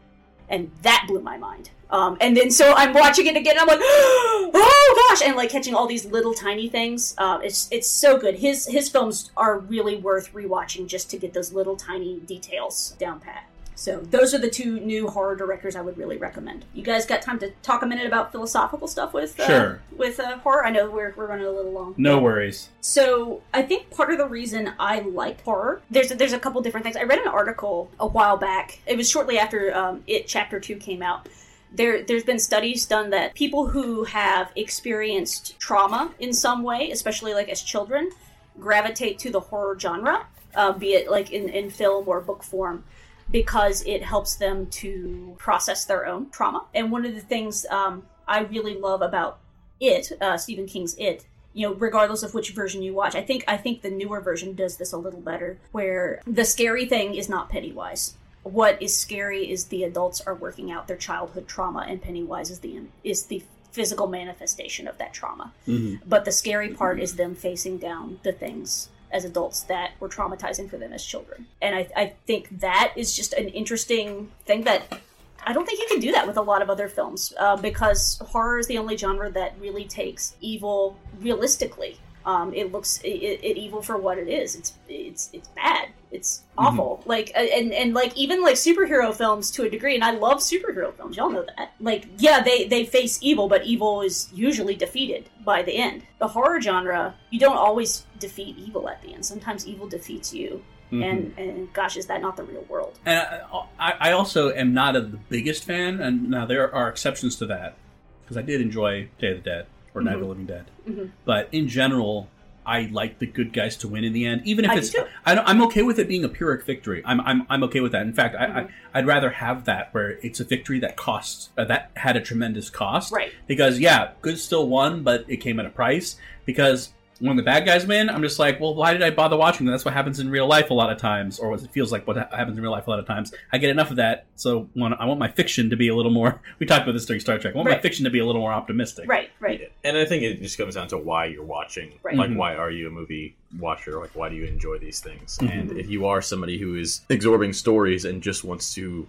and that blew my mind. Um, and then so I'm watching it again. And I'm like, oh gosh, and like catching all these little tiny things. Uh, it's it's so good. His his films are really worth rewatching just to get those little tiny details down pat. So those are the two new horror directors I would really recommend. You guys got time to talk a minute about philosophical stuff with uh, Sure. with uh, horror? I know we're we're running a little long. No worries. So I think part of the reason I like horror, there's a, there's a couple different things. I read an article a while back. It was shortly after um, it chapter two came out. There there's been studies done that people who have experienced trauma in some way, especially like as children, gravitate to the horror genre, uh, be it like in, in film or book form. Because it helps them to process their own trauma. And one of the things um, I really love about it, uh, Stephen King's It, you know, regardless of which version you watch, I think I think the newer version does this a little better, where the scary thing is not Pennywise. What is scary is the adults are working out their childhood trauma, and Pennywise is the is the physical manifestation of that trauma. Mm-hmm. But the scary part is them facing down the things as adults that were traumatizing for them as children. And I, I think that is just an interesting thing that I don't think you can do that with a lot of other films uh, because horror is the only genre that really takes evil realistically. Um, it looks it, it evil for what it is. It's it's it's bad. It's awful. Mm-hmm. Like and and like even like superhero films to a degree, and I love superhero films. Y'all know that. Like yeah, they they face evil, but evil is usually defeated by the end. The horror genre, you don't always defeat evil at the end. Sometimes evil defeats you. Mhm. And and gosh, is that not the real world? And I, I I also am not a, the biggest fan, and now there are exceptions to that because I did enjoy Day of the Dead or Night of the Mhm. Living Dead. Mhm. But in general, I like the good guys to win in the end, even if I it's. I don't, I'm okay with it being a pyrrhic victory. I'm I'm, I'm okay with that. In fact, I, Mm-hmm. I I'd rather have that where it's a victory that costs uh, that had a tremendous cost. Right. Because yeah, good still won, but it came at a price. Because when the bad guys win, I'm just like, well, why did I bother watching? That's what happens in real life a lot of times, or what it feels like what happens in real life a lot of times. I get enough of that, so when I want my fiction to be a little more. We talked about this during Star Trek. I want my fiction to be a little more optimistic. Right, right. And I think it just comes down to why you're watching. Right. Like, Mhm. why are you a movie watcher? Like, why do you enjoy these things? Mhm. And if you are somebody who is absorbing stories and just wants to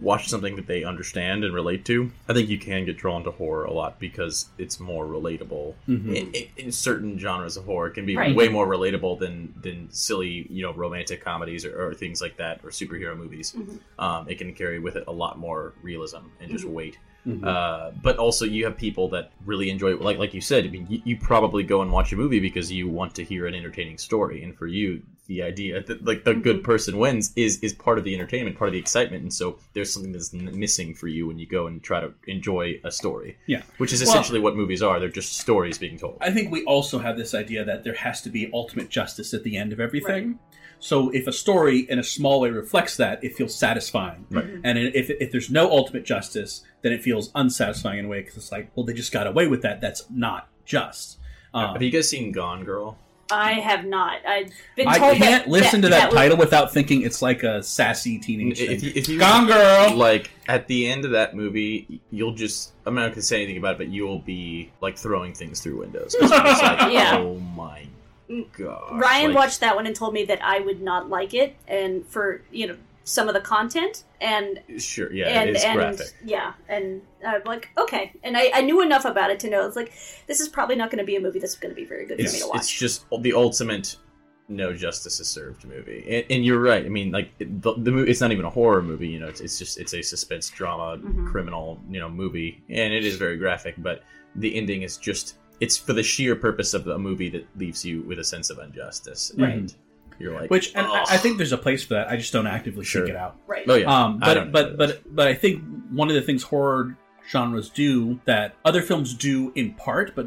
watch something that they understand and relate to, I think you can get drawn to horror a lot because it's more relatable. Mhm. In, in, in certain genres of horror, it can be Right. way more relatable than than silly, you know, romantic comedies or, or things like that, or superhero movies. Mhm. Um, it can carry with it a lot more realism and just Mhm. weight. Mhm. Uh, but also, you have people that really enjoy it. Like like you said, I mean, you, you probably go and watch a movie because you want to hear an entertaining story, and for you, the idea that like the good person wins is is part of the entertainment, part of the excitement, and so there's something that's missing for you when you go and try to enjoy a story. Yeah. which is Well- essentially what movies are. They're just stories being told. I think we also have this idea that there has to be ultimate justice at the end of everything. So if a story in a small way reflects that, it feels satisfying. Right. And if, if there's no ultimate justice, then it feels unsatisfying in a way because it's like, well, they just got away with that. That's not just. Um, have you guys seen Gone Girl? I have not. I've been told I can't that, listen to that, was- title without thinking it's like a sassy teenage If thing. you, if you Gone Girl! like at the end of that movie, you'll just I'm not gonna say anything about it, but you'll be like throwing things through windows. like, Yeah. Oh my god! Ryan Like, watched that one and told me that I would not like it, and for you know some of the content and Sure, yeah, and, it is and graphic. yeah, and I'm like okay, and I, I knew enough about it to know it's like this is probably not going to be a movie that's going to be very good for me It's, to watch. it's just the ultimate no justice is served movie, and, and you're right. I mean, like the, the movie, it's not even a horror movie. You know, it's, it's just it's a suspense drama, Mhm. criminal, you know, movie, and it is very graphic. But the ending is just it's for the sheer purpose of a movie that leaves you with a sense of injustice. Right. And you're like, Which, and I, I think there's a place for that. I just don't actively Sure. seek it out. Right. Oh, yeah. Um, but but but but I think one of the things horror genres do that other films do in part, but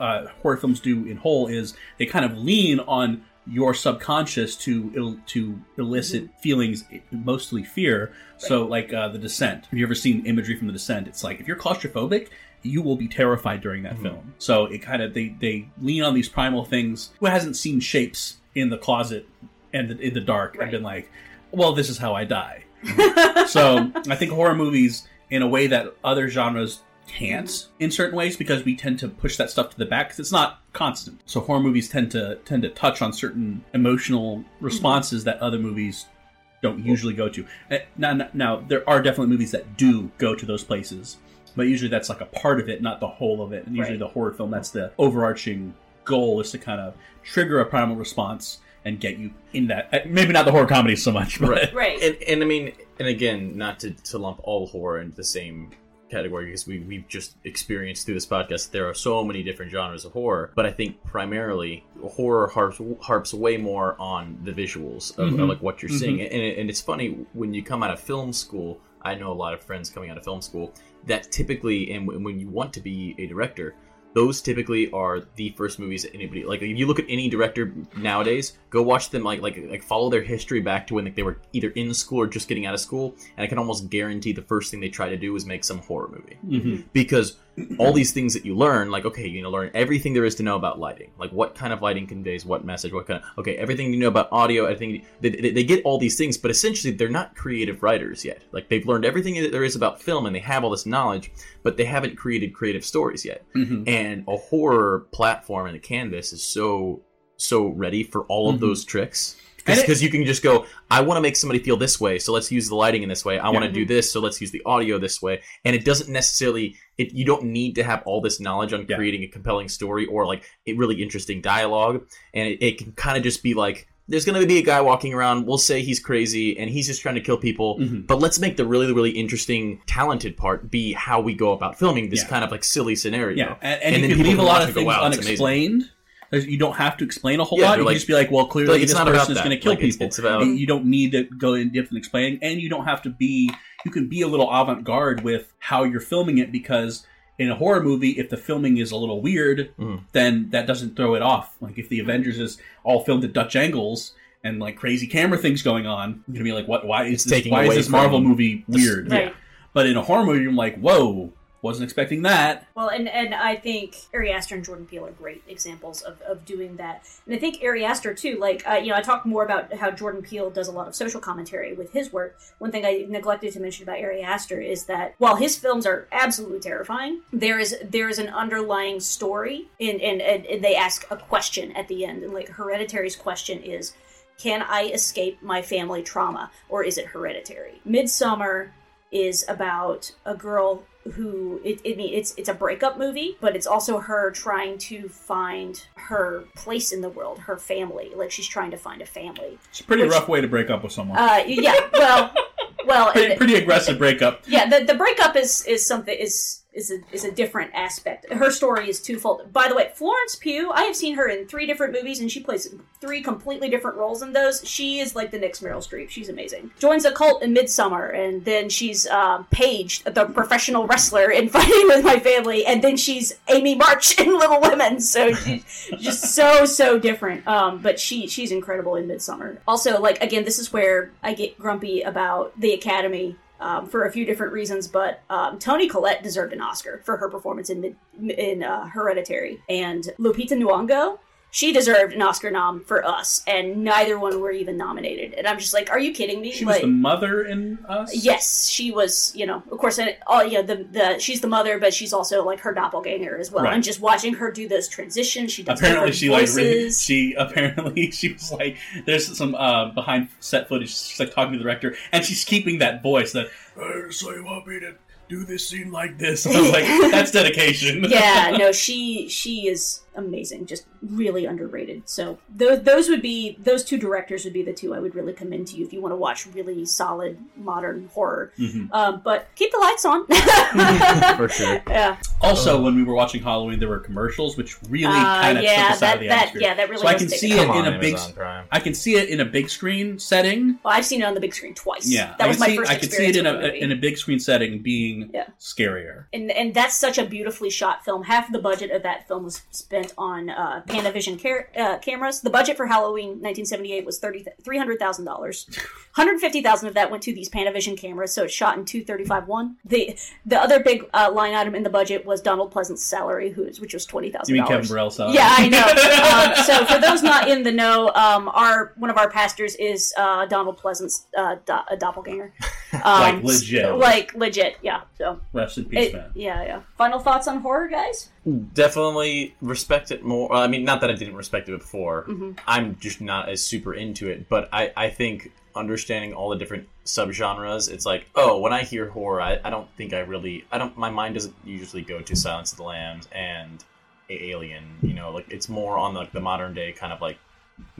uh, horror films do in whole is they kind of lean on your subconscious to il- to elicit Mm-hmm. feelings, mostly fear. So, like uh, the Descent. Have you ever seen imagery from the Descent? It's like if you're claustrophobic, you will be terrified during that Mm-hmm. film. So it kind of they they lean on these primal things. Who hasn't seen shapes in the closet and in the dark and been like, well, this is how I die. so I think horror movies, in a way that other genres can't, in certain ways, because we tend to push that stuff to the back because it's not constant. So horror movies tend to tend to touch on certain emotional responses that other movies don't usually go to. Eh, Now, now, now, there are definitely movies that do go to those places, but usually that's like a part of it, not the whole of it. And usually Right. the horror film, that's the overarching goal, is to kind of trigger a primal response and get you in that. eh, Maybe not the horror comedy so much, but right Right. and, and i mean and again not to, to lump all horror into the same category because we, we've just experienced through this podcast there are so many different genres of horror but i think primarily horror harps, harps way more on the visuals of, of, Mhm. like what you're Mhm. seeing and, it- and it's funny when you come out of film school i know a lot of friends coming out of film school that typically and when when you want to be a director those typically are the first movies that anybody like. If you look at any director nowadays, go watch them like like like follow their history back to when like, they were either in school or just getting out of school, and I can almost guarantee the first thing they try to do is make some horror movie Mhm. because all these things that you learn, like okay, you know, learn everything there is to know about lighting, like what kind of lighting conveys what message, what kind of okay, everything you know about audio, everything they, they, they get all these things, but essentially they're not creative writers yet. Like they've learned everything that there is about film and they have all this knowledge, but they haven't created creative stories yet. Mhm. And a horror platform and a canvas is so so ready for all of Mhm. those tricks. And Because you can just go, I want to make somebody feel this way, so let's use the lighting in this way. I want to do this, so let's use the audio this way. And it doesn't necessarily, it, you don't need to have all this knowledge on creating a compelling story or like a really interesting dialogue. And it, it can kind of just be like, there's going to be a guy walking around. We'll say he's crazy and he's just trying to kill people. Mm-hmm. But let's make the really, really interesting, talented part be how we go about filming this Yeah. kind of like silly scenario. Yeah, and, and, then you can leave a lot of things unexplained. There's- You don't have to explain a whole Yeah, lot. they're You like- can just be like, well, clearly like, it's this not about person is going to kill Like, people. it's about- you don't need to go in depth and explain, and you don't have to be. You can be a little avant-garde with how you're filming it because in a horror movie, if the filming is a little weird, Mm. then that doesn't throw it off. Like if the Avengers is all filmed at Dutch angles and like crazy camera things going on, you're gonna be like, what? Why is this? Why is this Marvel from movie the- weird? Right. But in a horror movie, I'm like, whoa, wasn't expecting that. Well, and, and I think Ari Aster and Jordan Peele are great examples of, of doing that. And I think Ari Aster, too, like, uh, you know, I talked more about how Jordan Peele does a lot of social commentary with his work. One thing I neglected to mention about Ari Aster is that while his films are absolutely terrifying, there is there is an underlying story, and, and, and, and they ask a question at the end. And, like, Hereditary's question is, can I escape my family trauma, or is it hereditary? Midsommar is about a girl who it, it mean it's it's a breakup movie, but it's also her trying to find her place in the world, her family. Like she's trying to find a family. It's a pretty Which- rough way to break up with someone. Uh, yeah, well, well, pretty, and- pretty aggressive breakup. yeah, the, the breakup is is something is is a, is a different aspect. Her story is twofold. By the way, Florence Pugh, I have seen her in three different movies, and she plays three completely different roles in those. She is like the next Meryl Streep. She's amazing. Joins a cult in Midsommar, and then she's um, Paige, the professional wrestler in Fighting with My Family, and then she's Amy March in Little Women. So she's just so so different. Um, but she she's incredible in Midsommar. Also, like again, this is where I get grumpy about the Academy um, for a few different reasons, but um, Toni Collette deserved an Oscar for her performance in in uh, Hereditary, and Lupita Nyong'o. She deserved an Oscar nom for Us, and neither one were even nominated. And I'm just like, are you kidding me? She was the mother in Us. Yes, she was. You know, of course, and all yeah, the the she's the mother, but she's also like her doppelganger as well. Right. And just watching her do those transitions, she does apparently she like really, she apparently she was like there's some uh behind set footage she's like talking to the director and she's keeping that voice that "Uh, so you want me to do this scene like this I was like that's dedication yeah, no, she she is amazing, just really underrated. So those those would be those two directors would be the two I would really commend to you if you want to watch really solid modern horror. Mhm. Um, but keep the lights on. for sure. Yeah. also when we were watching Halloween there were commercials which really Uh, kind of yeah, took us out that- of the that- atmosphere yeah, that really so I can see it it out. in a on, big Prime. I can see it in a big screen setting Well, I've seen it on the big screen twice. yeah that I was my see, first I could see it in with a in a big screen setting being Yeah. scarier and and that's such a beautifully shot film. Half the budget of that film was spent on uh, Panavision car- uh, cameras. The budget for Halloween 1978 was $300,000. One hundred fifty thousand of that went to these Panavision cameras, so it's shot in two thirty five one. The the other big uh, line item in the budget was Donald Pleasence's salary, who's which was twenty you mean. Kevin Burrell's salary Yeah, I know. um, so for those not in the know, um, our one of our pastors is uh, Donald Pleasence's uh, do- a doppelganger. Um, Like legit. Like legit, yeah. So rest in peace it- man yeah, yeah. Final thoughts on horror, guys? Definitely respect it more. I mean, not that I didn't respect it before. Mhm. I'm just not as super into it. But I, I think understanding all the different subgenres, it's like, oh, when I hear horror, I, I don't think I really, I don't, my mind doesn't usually go to Silence of the Lambs and Alien. You know, like it's more on like the modern day kind of like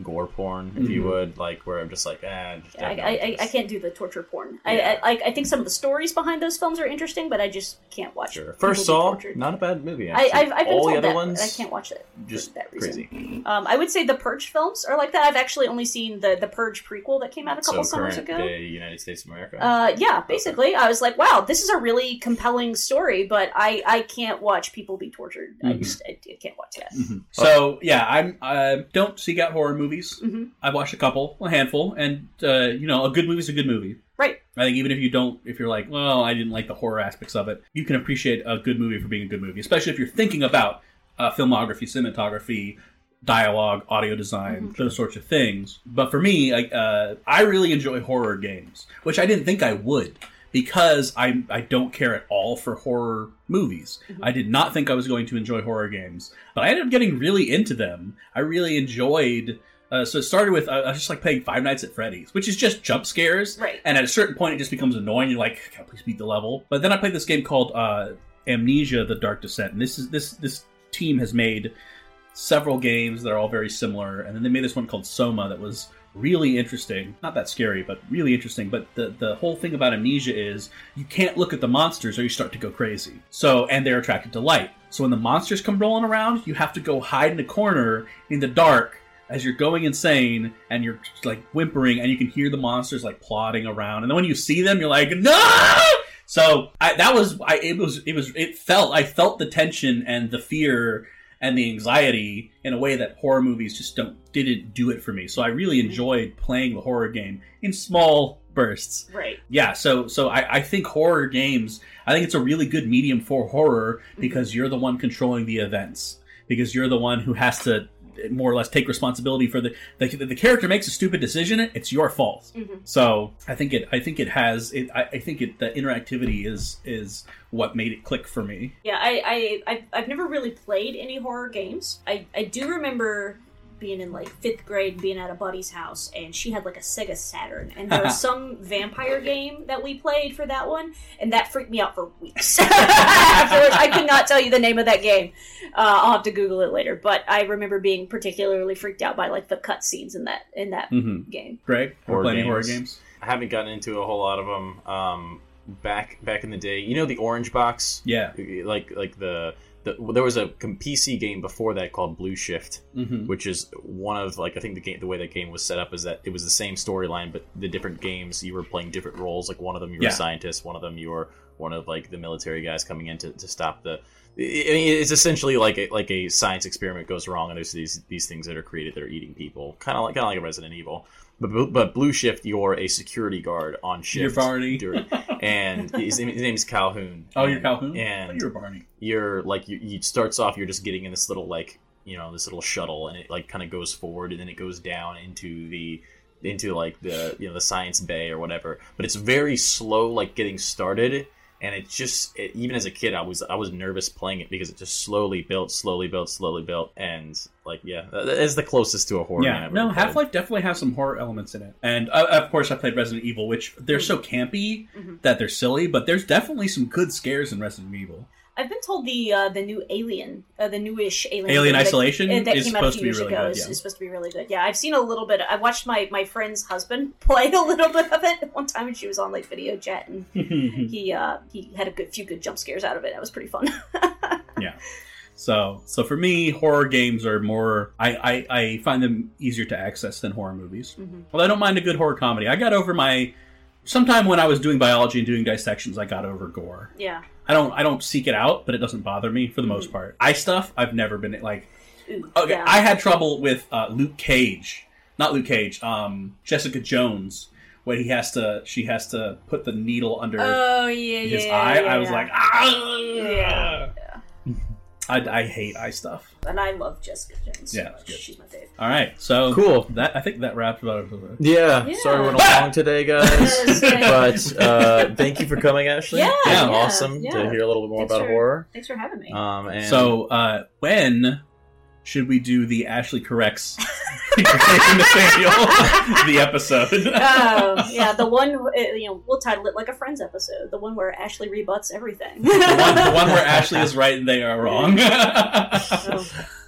gore porn, if you Mhm. would, like where I'm just like, ah, just I. I, I, I can't do the torture porn. Yeah. I, I I think some of the stories behind those films are interesting, but I just can't watch. Sure. First be Saw, not a bad movie. I, Actually. I've, I've been All told the other that, ones, but I can't watch it. just that reason. crazy. Um, I would say the Purge films are like that. I've actually only seen the the Purge prequel that came out a couple so summers ago. day United States of America. Uh, yeah, basically, I was like, "Wow, this is a really compelling story," but I, I can't watch people be tortured. I Mhm. just I, I can't watch that. So yeah, I'm I don't seek out horror movies. Mhm. I've watched a couple, a handful, and uh, you know, a good movie's a good movie. Right. I think even if you don't, if you're like, well, I didn't like the horror aspects of it, you can appreciate a good movie for being a good movie, especially if you're thinking about uh, filmography, cinematography, dialogue, audio design, those sorts of things. But for me, I, uh, I really enjoy horror games, which I didn't think I would because I I don't care at all for horror movies. I did not think I was going to enjoy horror games, but I ended up getting really into them. I really enjoyed. Uh, so it started with uh, I just like playing Five Nights at Freddy's, which is just jump scares, Right. And at a certain point, it just becomes annoying. You're like, "God, please beat the level. But then I played this game called uh, Amnesia: The Dark Descent, and this is this this team has made several games that are all very similar, and then they made this one called Soma that was really interesting. Not that scary, but really interesting. But the the whole thing about amnesia is you can't look at the monsters or you start to go crazy. So and they're attracted to light. So when the monsters come rolling around, you have to go hide in a corner in the dark as you're going insane and you're like whimpering and you can hear the monsters like plodding around. And then when you see them, you're like, no! So I, that was I it was it was it felt I felt the tension and the fear and the anxiety in a way that horror movies just don't didn't do it for me. So I really mm-hmm. enjoyed playing the horror game in small bursts. Right. Yeah, so so I, I think horror games I think it's a really good medium for horror mm-hmm. because you're the one controlling the events. Because you're the one who has to more or less take responsibility for the the, the character makes a stupid decision, it's your fault. Mhm. So I think it I think it has it I, I think it the interactivity is is what made it click for me. Yeah, I, I I've, I've never really played any horror games. I, I do remember being in like fifth grade, being at a buddy's house, and she had like a Sega Saturn, and there was some vampire game that we played for that one, and that freaked me out for weeks. Afterwards, I could not tell you the name of that game. Uh, I'll have to Google it later, but I remember being particularly freaked out by like the cutscenes in that in that Mhm. game. Greg, we're playing horror games. I haven't gotten into a whole lot of them. Um, back back in the day, you know the Orange Box. Yeah. Like like the. The, there was a PC game before that called Blue Shift, Mhm. which is one of like I think the game the way that game was set up is that it was the same storyline, but the different games you were playing different roles. Like one of them you were Yeah. a scientist, one of them you were one of like the military guys coming in to, to stop the. I mean, it's essentially like a, like a science experiment goes wrong, and there's these these things that are created that are eating people, kind of like kind of like a Resident Evil. But, but Blue Shift, you're a security guard on shift. You're Barney. during- and his name, his name is Calhoun. Oh, you're Calhoun? And thought you were Barney. You're like you, you starts off. You're just getting in this little like you know this little shuttle, and it like kind of goes forward, and then it goes down into the into like the you know the science bay or whatever. But it's very slow, like getting started. And it just it, even as a kid, I was I was nervous playing it because it just slowly built, slowly built, slowly built, and like yeah, that is the closest to a horror. Yeah, no, played. Half Life definitely has some horror elements in it, and uh, of course I played Resident Evil, which they're so campy Mhm. that they're silly, but there's definitely some good scares in Resident Evil. I've been told the uh, the new Alien, uh, the newish Alien, Alien that- Isolation uh, that is came out a few years really ago, good, is, yeah. is supposed to be really good. Yeah, I've seen a little bit. I watched my my friend's husband play a little bit of it one time, and she was on like video chat, and he uh, he had a good few good jump scares out of it. That was pretty fun. yeah. So, so for me, horror games are more. I, I, I find them easier to access than horror movies. Mhm. Well, I don't mind a good horror comedy. I got over my. Sometime when I was doing biology and doing dissections, I got over gore. yeah. I don't. I don't seek it out, but it doesn't bother me for the most part. Eye stuff, I've never been like. Okay, yeah. I had trouble with uh, Luke Cage, not Luke Cage. Um, Jessica Jones, when he has to, she has to put the needle under Oh yeah, his yeah, eye. I was like, ah! Yeah, I, I hate eye stuff. and I love Jessica Jones. so Yeah, much. good. she's my favorite. All right, so Cool. That I think that wraps about it. Yeah, Yeah. sorry we went long today, guys. But uh, thank you for coming, Ashley. Yeah, yeah, awesome yeah. to hear a little bit more Thanks about for- horror. Thanks for having me. Um, and So uh, when should we do the Ashley corrects Nathanael the episode? oh yeah, the one uh, you know we'll title it like a Friends episode, the one where Ashley rebuts everything. the, one, the one where Ashley is right and they are wrong. So,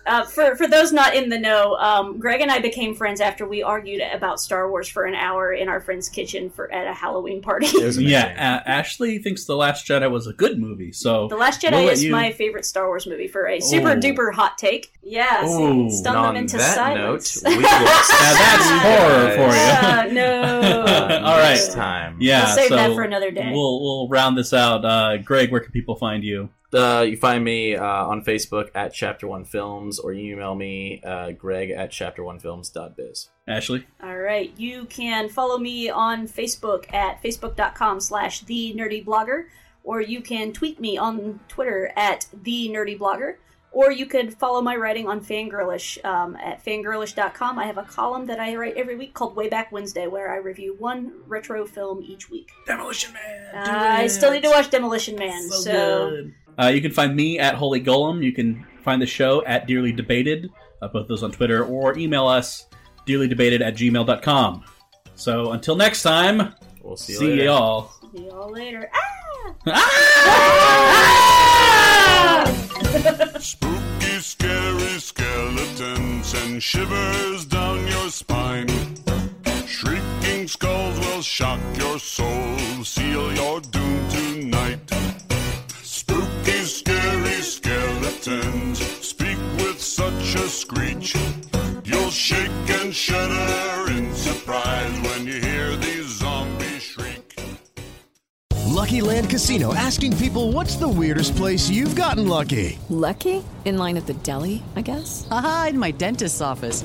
Uh, for for those not in the know, um, Greg and I became friends after we argued about Star Wars for an hour in our friend's kitchen for at a Halloween party. yeah, a- Ashley thinks The Last Jedi was a good movie, so The Last Jedi we'll is you- my favorite Star Wars movie for a super Oh. duper hot take. Yes, Ooh. stun And them on into that silence. note, we will Now that's horror for you. Yeah, no. All right. Next time. Yeah, We'll save so that for another day. We'll we'll round this out. Uh, Greg, where can people find you? Uh, you find me uh, on Facebook at Chapter One Films, or you email me uh, Greg at Chapter One Films.biz. Ashley. All right, you can follow me on Facebook at facebook.com slash the nerdy blogger, or you can tweet me on Twitter at the nerdy blogger, or you could follow my writing on Fangirlish um, at fangirlish.com. I have a column that I write every week called Way Back Wednesday, where I review one retro film each week. Demolition Man. I still need to watch Demolition Man, so, Uh, you can find me at Holy Golem. You can find the show at Dearly Debated, uh, both those on Twitter, or email us dearlydebated at gmail.com. So until next time, we'll see you see later. y'all. see y'all later. Ah! Spooky, scary skeletons send shivers down your spine. Shrieking skulls will shock your soul, seal your doom tonight. Spooky, scary skeletons speak with such a screech. You'll shake and shudder in surprise when you hear these zombies shriek. Lucky Land Casino asking people what's the weirdest place you've gotten lucky? Lucky? In line at the deli, I guess? Aha, in my dentist's office.